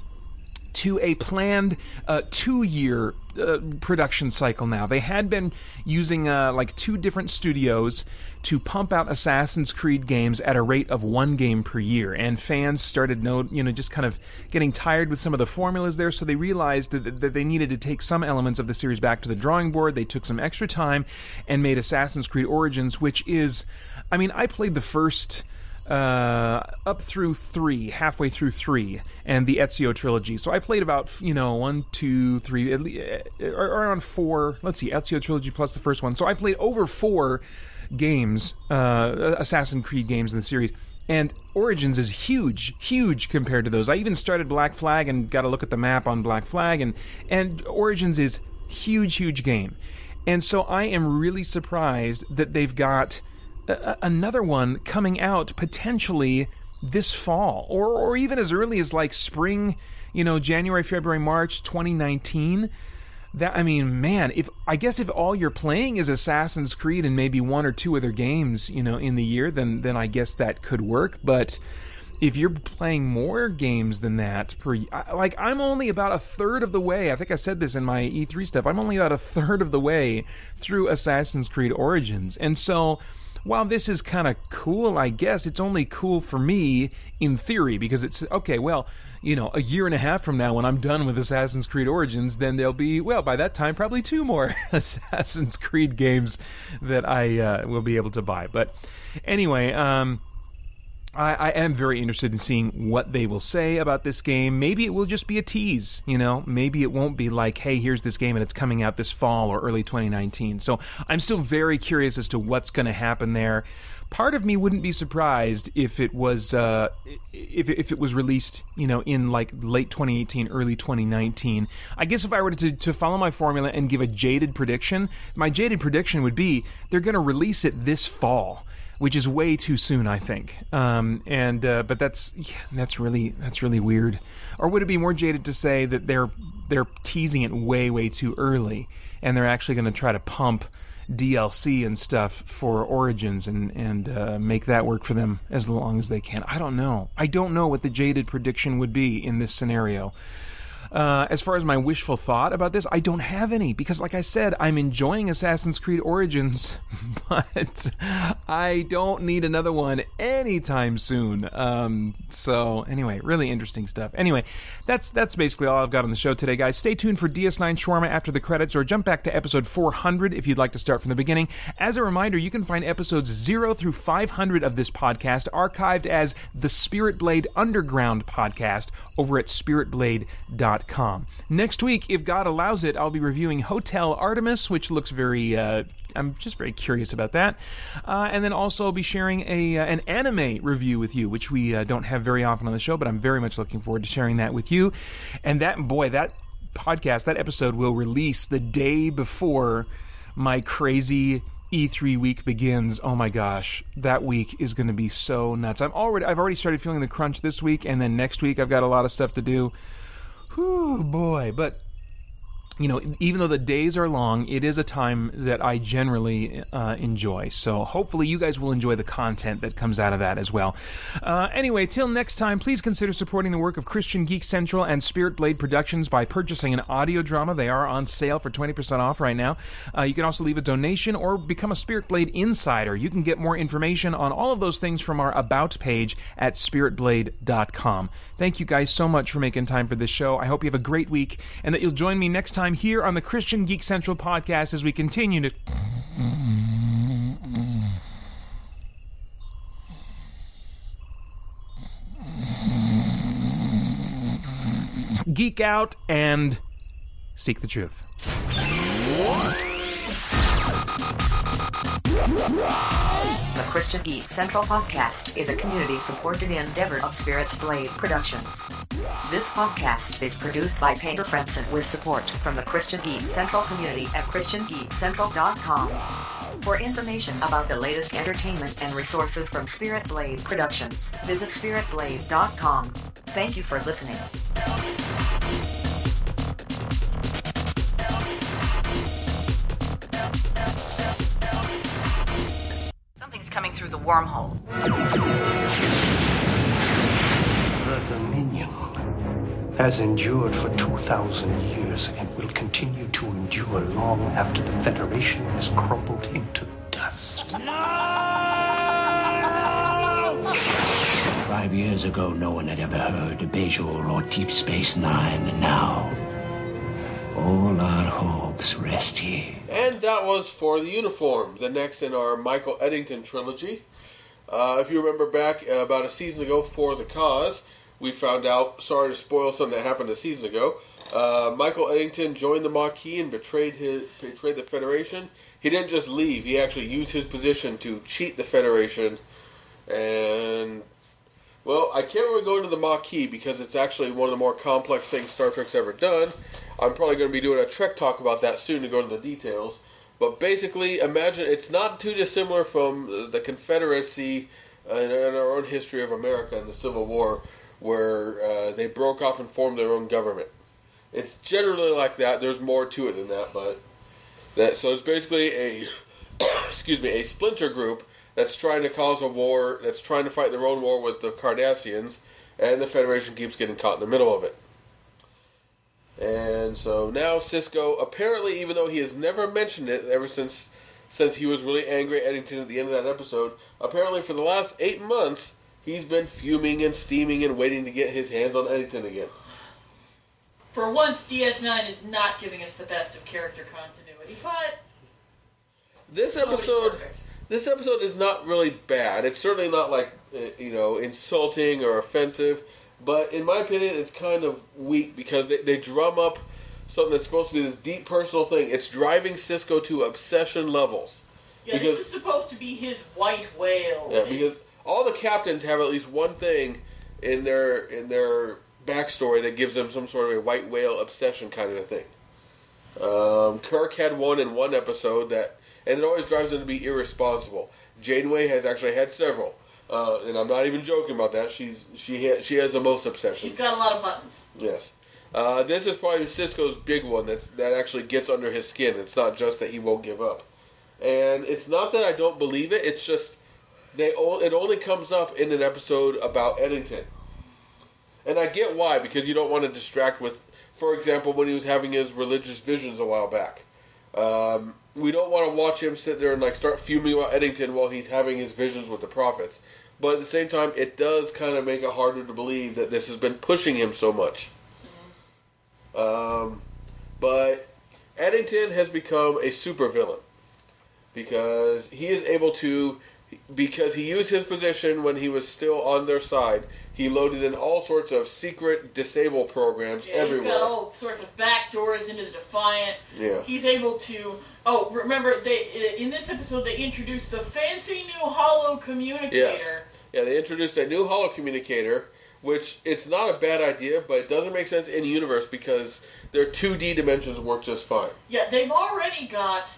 to a planned uh, two year uh, production cycle now. They had been using uh, like two different studios to pump out Assassin's Creed games at a rate of one game per year, and fans started know, you know just kind of getting tired with some of the formulas there. So they realized that, that they needed to take some elements of the series back to the drawing board. They took some extra time and made Assassin's Creed Origins, which is, I mean, I played the first uh, up through three, halfway through three, and the Ezio trilogy. So I played about you know one, two, three, at least, uh, around four. Let's see, Ezio trilogy plus the first one. So I played over four games, uh, Assassin's Creed games in the series. And Origins is huge, huge compared to those. I even started Black Flag and got a look at the map on Black Flag, and and Origins is huge, huge game. And so I am really surprised that they've got another one coming out potentially this fall or or even as early as like spring, you know, January, February, March 2019. That I mean, man, if I guess if all you're playing is Assassin's Creed and maybe one or two other games, you know, in the year, then then I guess that could work, but if you're playing more games than that per like I'm only about a third of the way. I think I said this in my E3 stuff. I'm only about a third of the way through Assassin's Creed Origins. And so while this is kind of cool, I guess it's only cool for me in theory because it's okay, well, you know, a year and a half from now when I'm done with Assassin's Creed Origins, then there'll be, well, by that time, probably two more Assassin's Creed games that I uh, will be able to buy. But anyway, um, I, I, am very interested in seeing what they will say about this game. Maybe it will just be a tease, you know. Maybe it won't be like, "Hey, here's this game and it's coming out this fall or early 2019." So I'm still very curious as to what's going to happen there. Part of me wouldn't be surprised if it was uh, if if it was released, you know, in like late 2018, early 2019. I guess if I were to to follow my formula and give a jaded prediction, my jaded prediction would be they're going to release it this fall which is way too soon, I think. Um, and uh, but that's yeah, that's really that's really weird. Or would it be more jaded to say that they're they're teasing it way way too early, and they're actually going to try to pump DLC and stuff for Origins and and uh, make that work for them as long as they can. I don't know. I don't know what the jaded prediction would be in this scenario. Uh, as far as my wishful thought about this, I don't have any because, like I said, I'm enjoying Assassin's Creed Origins, but I don't need another one anytime soon. Um, so, anyway, really interesting stuff. Anyway, that's that's basically all I've got on the show today, guys. Stay tuned for DS9 Shawarma after the credits, or jump back to episode 400 if you'd like to start from the beginning. As a reminder, you can find episodes 0 through 500 of this podcast archived as the Spirit Blade Underground podcast over at spiritblade.com. Next week, if God allows it, I'll be reviewing Hotel Artemis, which looks very. Uh, I'm just very curious about that, uh, and then also I'll be sharing a uh, an anime review with you, which we uh, don't have very often on the show, but I'm very much looking forward to sharing that with you. And that boy, that podcast, that episode will release the day before my crazy E3 week begins. Oh my gosh, that week is going to be so nuts. I'm already I've already started feeling the crunch this week and then next week I've got a lot of stuff to do. Whew, boy, but you know, even though the days are long, it is a time that I generally uh, enjoy. So hopefully you guys will enjoy the content that comes out of that as well. Uh, anyway, till next time, please consider supporting the work of Christian Geek Central and Spirit Blade Productions by purchasing an audio drama. They are on sale for 20% off right now. Uh, you can also leave a donation or become a Spirit Blade insider. You can get more information on all of those things from our About page at spiritblade.com. Thank you guys so much for making time for this show. I hope you have a great week and that you'll join me next time here on the Christian Geek Central podcast as we continue to. Geek out and seek the truth. The Christian Geek Central Podcast is a community supported endeavor of Spirit Blade Productions. This podcast is produced by Paeter Frandsen with support from the Christian Geek Central community at ChristianGeekCentral.com. For information about the latest entertainment and resources from Spirit Blade Productions, visit SpiritBlade.com. Thank you for listening. Coming through the wormhole. The Dominion has endured for 2,000 years and will continue to endure long after the Federation has crumbled into dust. Five years ago, no one had ever heard of Bajor or Deep Space Nine, and now all our hopes rest here. And that was for the uniform, the next in our Michael Eddington trilogy. Uh, if you remember back uh, about a season ago, for the cause, we found out. Sorry to spoil something that happened a season ago. Uh, Michael Eddington joined the Maquis and betrayed his betrayed the Federation. He didn't just leave; he actually used his position to cheat the Federation. And well, I can't really go into the Maquis because it's actually one of the more complex things Star Trek's ever done. I'm probably going to be doing a Trek talk about that soon to go into the details. But basically, imagine it's not too dissimilar from the Confederacy and, our own history of America and the Civil War, where uh, they broke off and formed their own government. It's generally like that. There's more to it than that, but that so it's basically a excuse me a splinter group that's trying to cause a war, that's trying to fight their own war with the Cardassians, and the Federation keeps getting caught in the middle of it. And so now Sisko, apparently, even though he has never mentioned it ever since since he was really angry at Eddington at the end of that episode, apparently for the last eight months he's been fuming and steaming and waiting to get his hands on Eddington again. For once, DS9 is not giving us the best of character continuity, but This episode, perfect. This episode is not really bad. It's certainly not like uh, you know insulting or offensive, but in my opinion, it's kind of weak because they, they drum up something that's supposed to be this deep personal thing. It's driving Sisko to obsession levels. Yeah, because- this is supposed to be his white whale. Yeah, because all the captains have at least one thing in their in their backstory that gives them some sort of a white whale obsession kind of a thing. Um, Kirk had one in one episode that, and it always drives him to be irresponsible. Janeway has actually had several, uh, and I'm not even joking about that. She's she ha- she has the most obsessions. She's got a lot of buttons. Yes. Uh, this is probably Sisko's big one that's, that actually gets under his skin. It's not just that he won't give up. And it's not that I don't believe it, it's just they o- it only comes up in an episode about Eddington. And I get why, because you don't want to distract with, for example, when he was having his religious visions a while back. Um, we don't want to watch him sit there and like start fuming about Eddington while he's having his visions with the prophets. But at the same time, it does kind of make it harder to believe that this has been pushing him so much. Um, but Eddington has become a supervillain because he is able to, because he used his position when he was still on their side. He loaded in all sorts of secret disable programs Yeah, everywhere. he's got all sorts of back doors into the Defiant. Yeah. He's able to. Oh, remember they uh, in this episode they introduced the fancy new holo communicator. Yes. Yeah, they introduced a new holo communicator, which it's not a bad idea, but it doesn't make sense in the universe because their 2D dimensions work just fine. Yeah, they've already got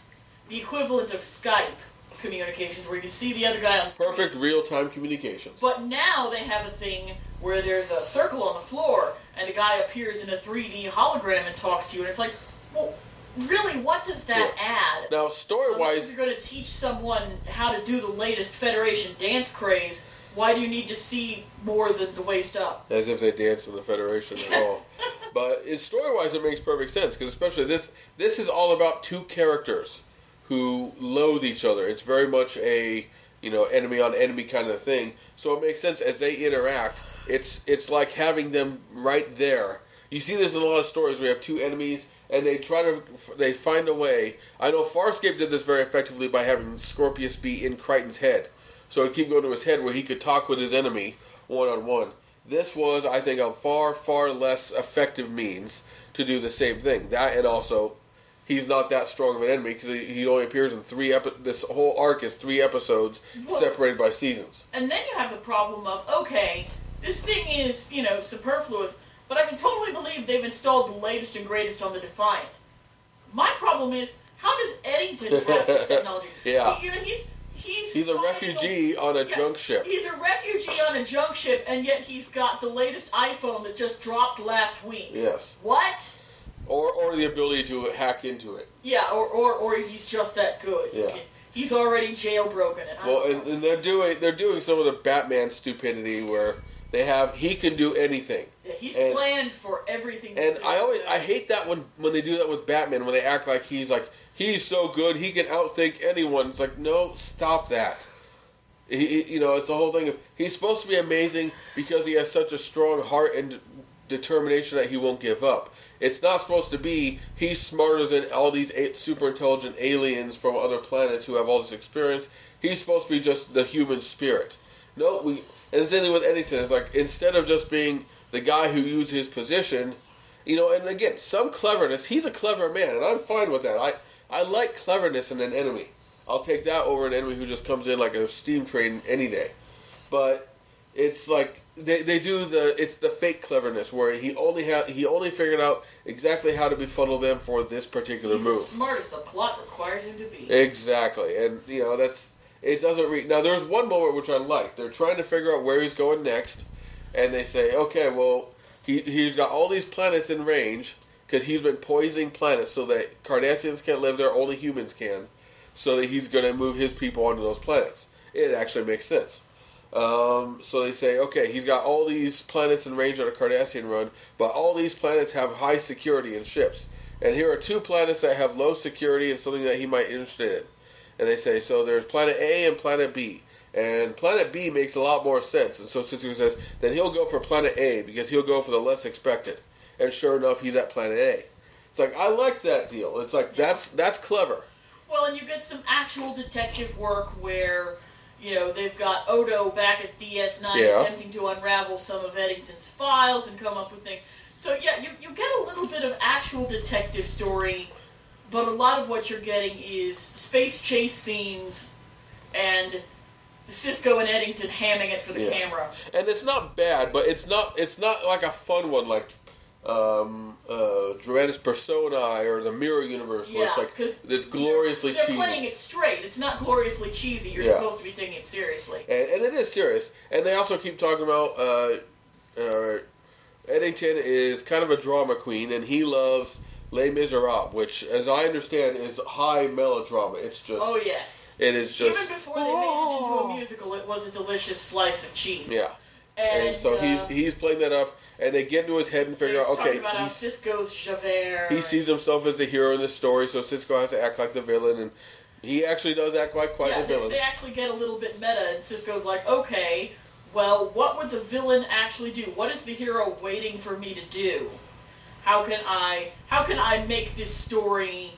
the equivalent of Skype communications where you can see the other guy on screen. Perfect real time communications. But now they have a thing where there's a circle on the floor and a guy appears in a 3D hologram and talks to you, and it's like, well, really, what does that add? Now, story wise, you're going to teach someone how to do the latest Federation dance craze, why do you need to see more than the waist up? as if they dance in the Federation at all. but story wise, it makes perfect sense because especially this this is all about two characters who loathe each other. It's very much a you know enemy on enemy kind of thing. So it makes sense as they interact. It's it's like having them right there. You see this in a lot of stories. We have two enemies and they try to they find a way. I know Farscape did this very effectively by having Scorpius be in Crichton's head, so it keep going to his head where he could talk with his enemy one on one. This was, I think, a far far less effective means to do the same thing. That and also, he's not that strong of an enemy because he, he only appears in three. Epi- this whole arc is three episodes Well- separated by seasons. And then you have the problem of, okay, this thing is, you know, superfluous, but I can totally believe they've installed the latest and greatest on the Defiant. My problem is, how does Eddington have this technology? Yeah. He- you know, he's he's He's a refugee on a yeah, junk ship. He's a refugee on a junk ship, and yet he's got the latest iPhone that just dropped last week. Yes. What? Or or the ability to hack into it. Yeah, or, or, or he's just that good. Yeah. He's already jailbroken. I Well, and, and they're doing they're doing some of the Batman stupidity where they have he can do anything. Yeah, he's and- planned for everything. And I always I hate that when when they do that with Batman when they act like he's like he's so good he can outthink anyone. It's like no, stop that. He, he- you know, it's the whole thing of he's supposed to be amazing because he has such a strong heart and determination that he won't give up. It's not supposed to be he's smarter than all these a- super intelligent aliens from other planets who have all this experience. He's supposed to be just the human spirit. No, we and thing with Eddington. It's like instead of just being the guy who used his position, you know, and again, some cleverness. He's a clever man, and I'm fine with that. I I like cleverness in an enemy. I'll take that over an enemy who just comes in like a steam train any day. But it's like they, they do the it's the fake cleverness where he only had he only figured out exactly how to befuddle them for this particular He's move. as smart as the plot requires him to be. Exactly, and you know that's it. Doesn't read now. There's one moment which I like. They're trying to figure out where he's going next, and they say, okay, well, he he's got all these planets in range because he's been poisoning planets so that Cardassians can't live there, only humans can. So that he's going to move his people onto those planets. It actually makes sense. Um, so they say, okay, he's got all these planets in range on a Cardassian run, but all these planets have high security in ships. And here are two planets that have low security and something that he might be interested in. And they say, so there's planet A and planet B. And planet B makes a lot more sense. And so Sisko says, then he'll go for planet A because he'll go for the less expected. And sure enough, he's at planet A. It's like, I like that deal. It's like, that's that's clever. Well, and you get some actual detective work where, you know, they've got Odo back at DS9 Yeah. attempting to unravel some of Eddington's files and come up with things. So, yeah, you, you get a little bit of actual detective story, but a lot of what you're getting is space chase scenes and Sisko and Eddington hamming it for the Yeah. camera. and it's not bad, but it's not it's not like a fun one like um, uh, dramatis personae or the mirror universe, where Yeah, it's like it's gloriously cheesy. They're cheesy. playing it straight. It's not gloriously cheesy. You're Yeah. supposed to be taking it seriously. and, and it is serious. And they also keep talking about uh, uh, Eddington is kind of a drama queen, and he loves Les Miserables, which, as I understand, is high melodrama. It's just Oh yes. it is just Even before they made it into a musical, it was a delicious slice of cheese. yeah. And, And, so he's uh, he's playing that up, and they get into his head and figure out okay, he's, Sisko's Javert. he sees himself as the hero in this story, so Sisko has to act like the villain, and he actually does act like quite yeah, the villain. they actually get a little bit meta, and Sisko's like, okay, well, what would the villain actually do? What is the hero waiting for me to do? How can I how can I make this story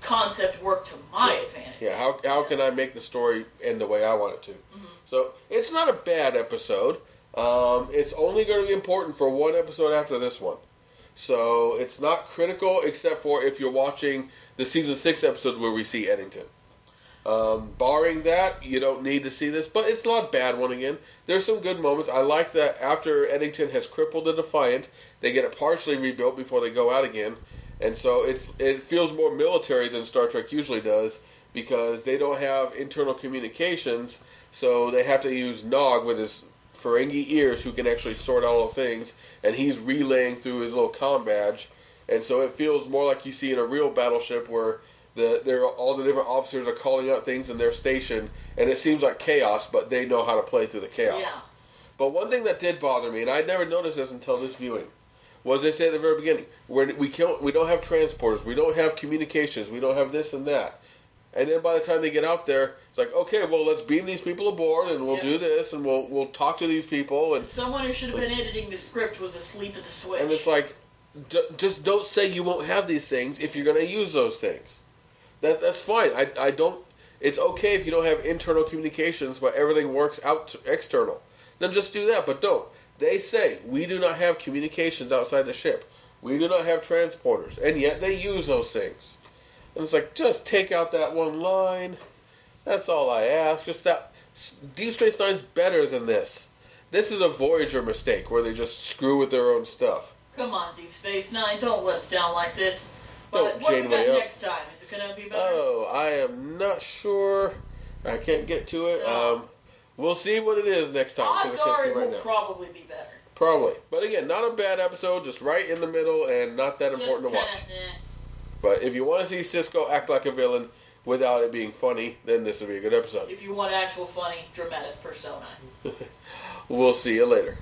concept work to my advantage? Yeah, how, how can I make the story end the way I want it to? So it's not a bad episode. Um, it's only going to be important for one episode after this one. So it's not critical except for if you're watching the season six episode where we see Eddington. Um, barring that, you don't need to see this, but it's not a bad one again. There's some good moments. I like that after Eddington has crippled the Defiant, they get it partially rebuilt before they go out again, and so it's it feels more military than Star Trek usually does because they don't have internal communications, so they have to use Nog with his Ferengi ears who can actually sort out all things, and he's relaying through his little comm badge, and so it feels more like you see in a real battleship where the there all the different officers are calling out things in their station, and it seems like chaos, but they know how to play through the chaos. Yeah. But one thing that did bother me, and I never noticed this until this viewing, was they say at the very beginning, we're, we can't, we don't have transporters, we don't have communications, we don't have this and that. And then by the time they get out there, it's like, okay, well, let's beam these people aboard, and we'll Yeah. do this, and we'll we'll talk to these people, and Someone who should have been editing the script was asleep at the switch. and it's like, d- just don't say you won't have these things if you're going to use those things. That that's fine. I I don't. It's okay if you don't have internal communications, but everything works out to external. Then just do that, but don't. They say we do not have communications outside the ship. We do not have transporters, and yet they use those things. And it's like, just take out that one line. That's all I ask. Just that. Deep Space Nine's better than this. This is a Voyager mistake where they just screw with their own stuff. Come on, Deep Space Nine, don't let us down like this. But what we got up. next time? Is it gonna be better? Oh, I am not sure. I can't get to it. No. Um, we'll see what it is next time. Odds are it right will now. probably be better. Probably, but again, not a bad episode. Just right in the middle and not that Just important to watch. eh. But if you want to see Sisko act like a villain without it being funny, then this would be a good episode. If you want actual funny, dramatic persona. We'll see you later.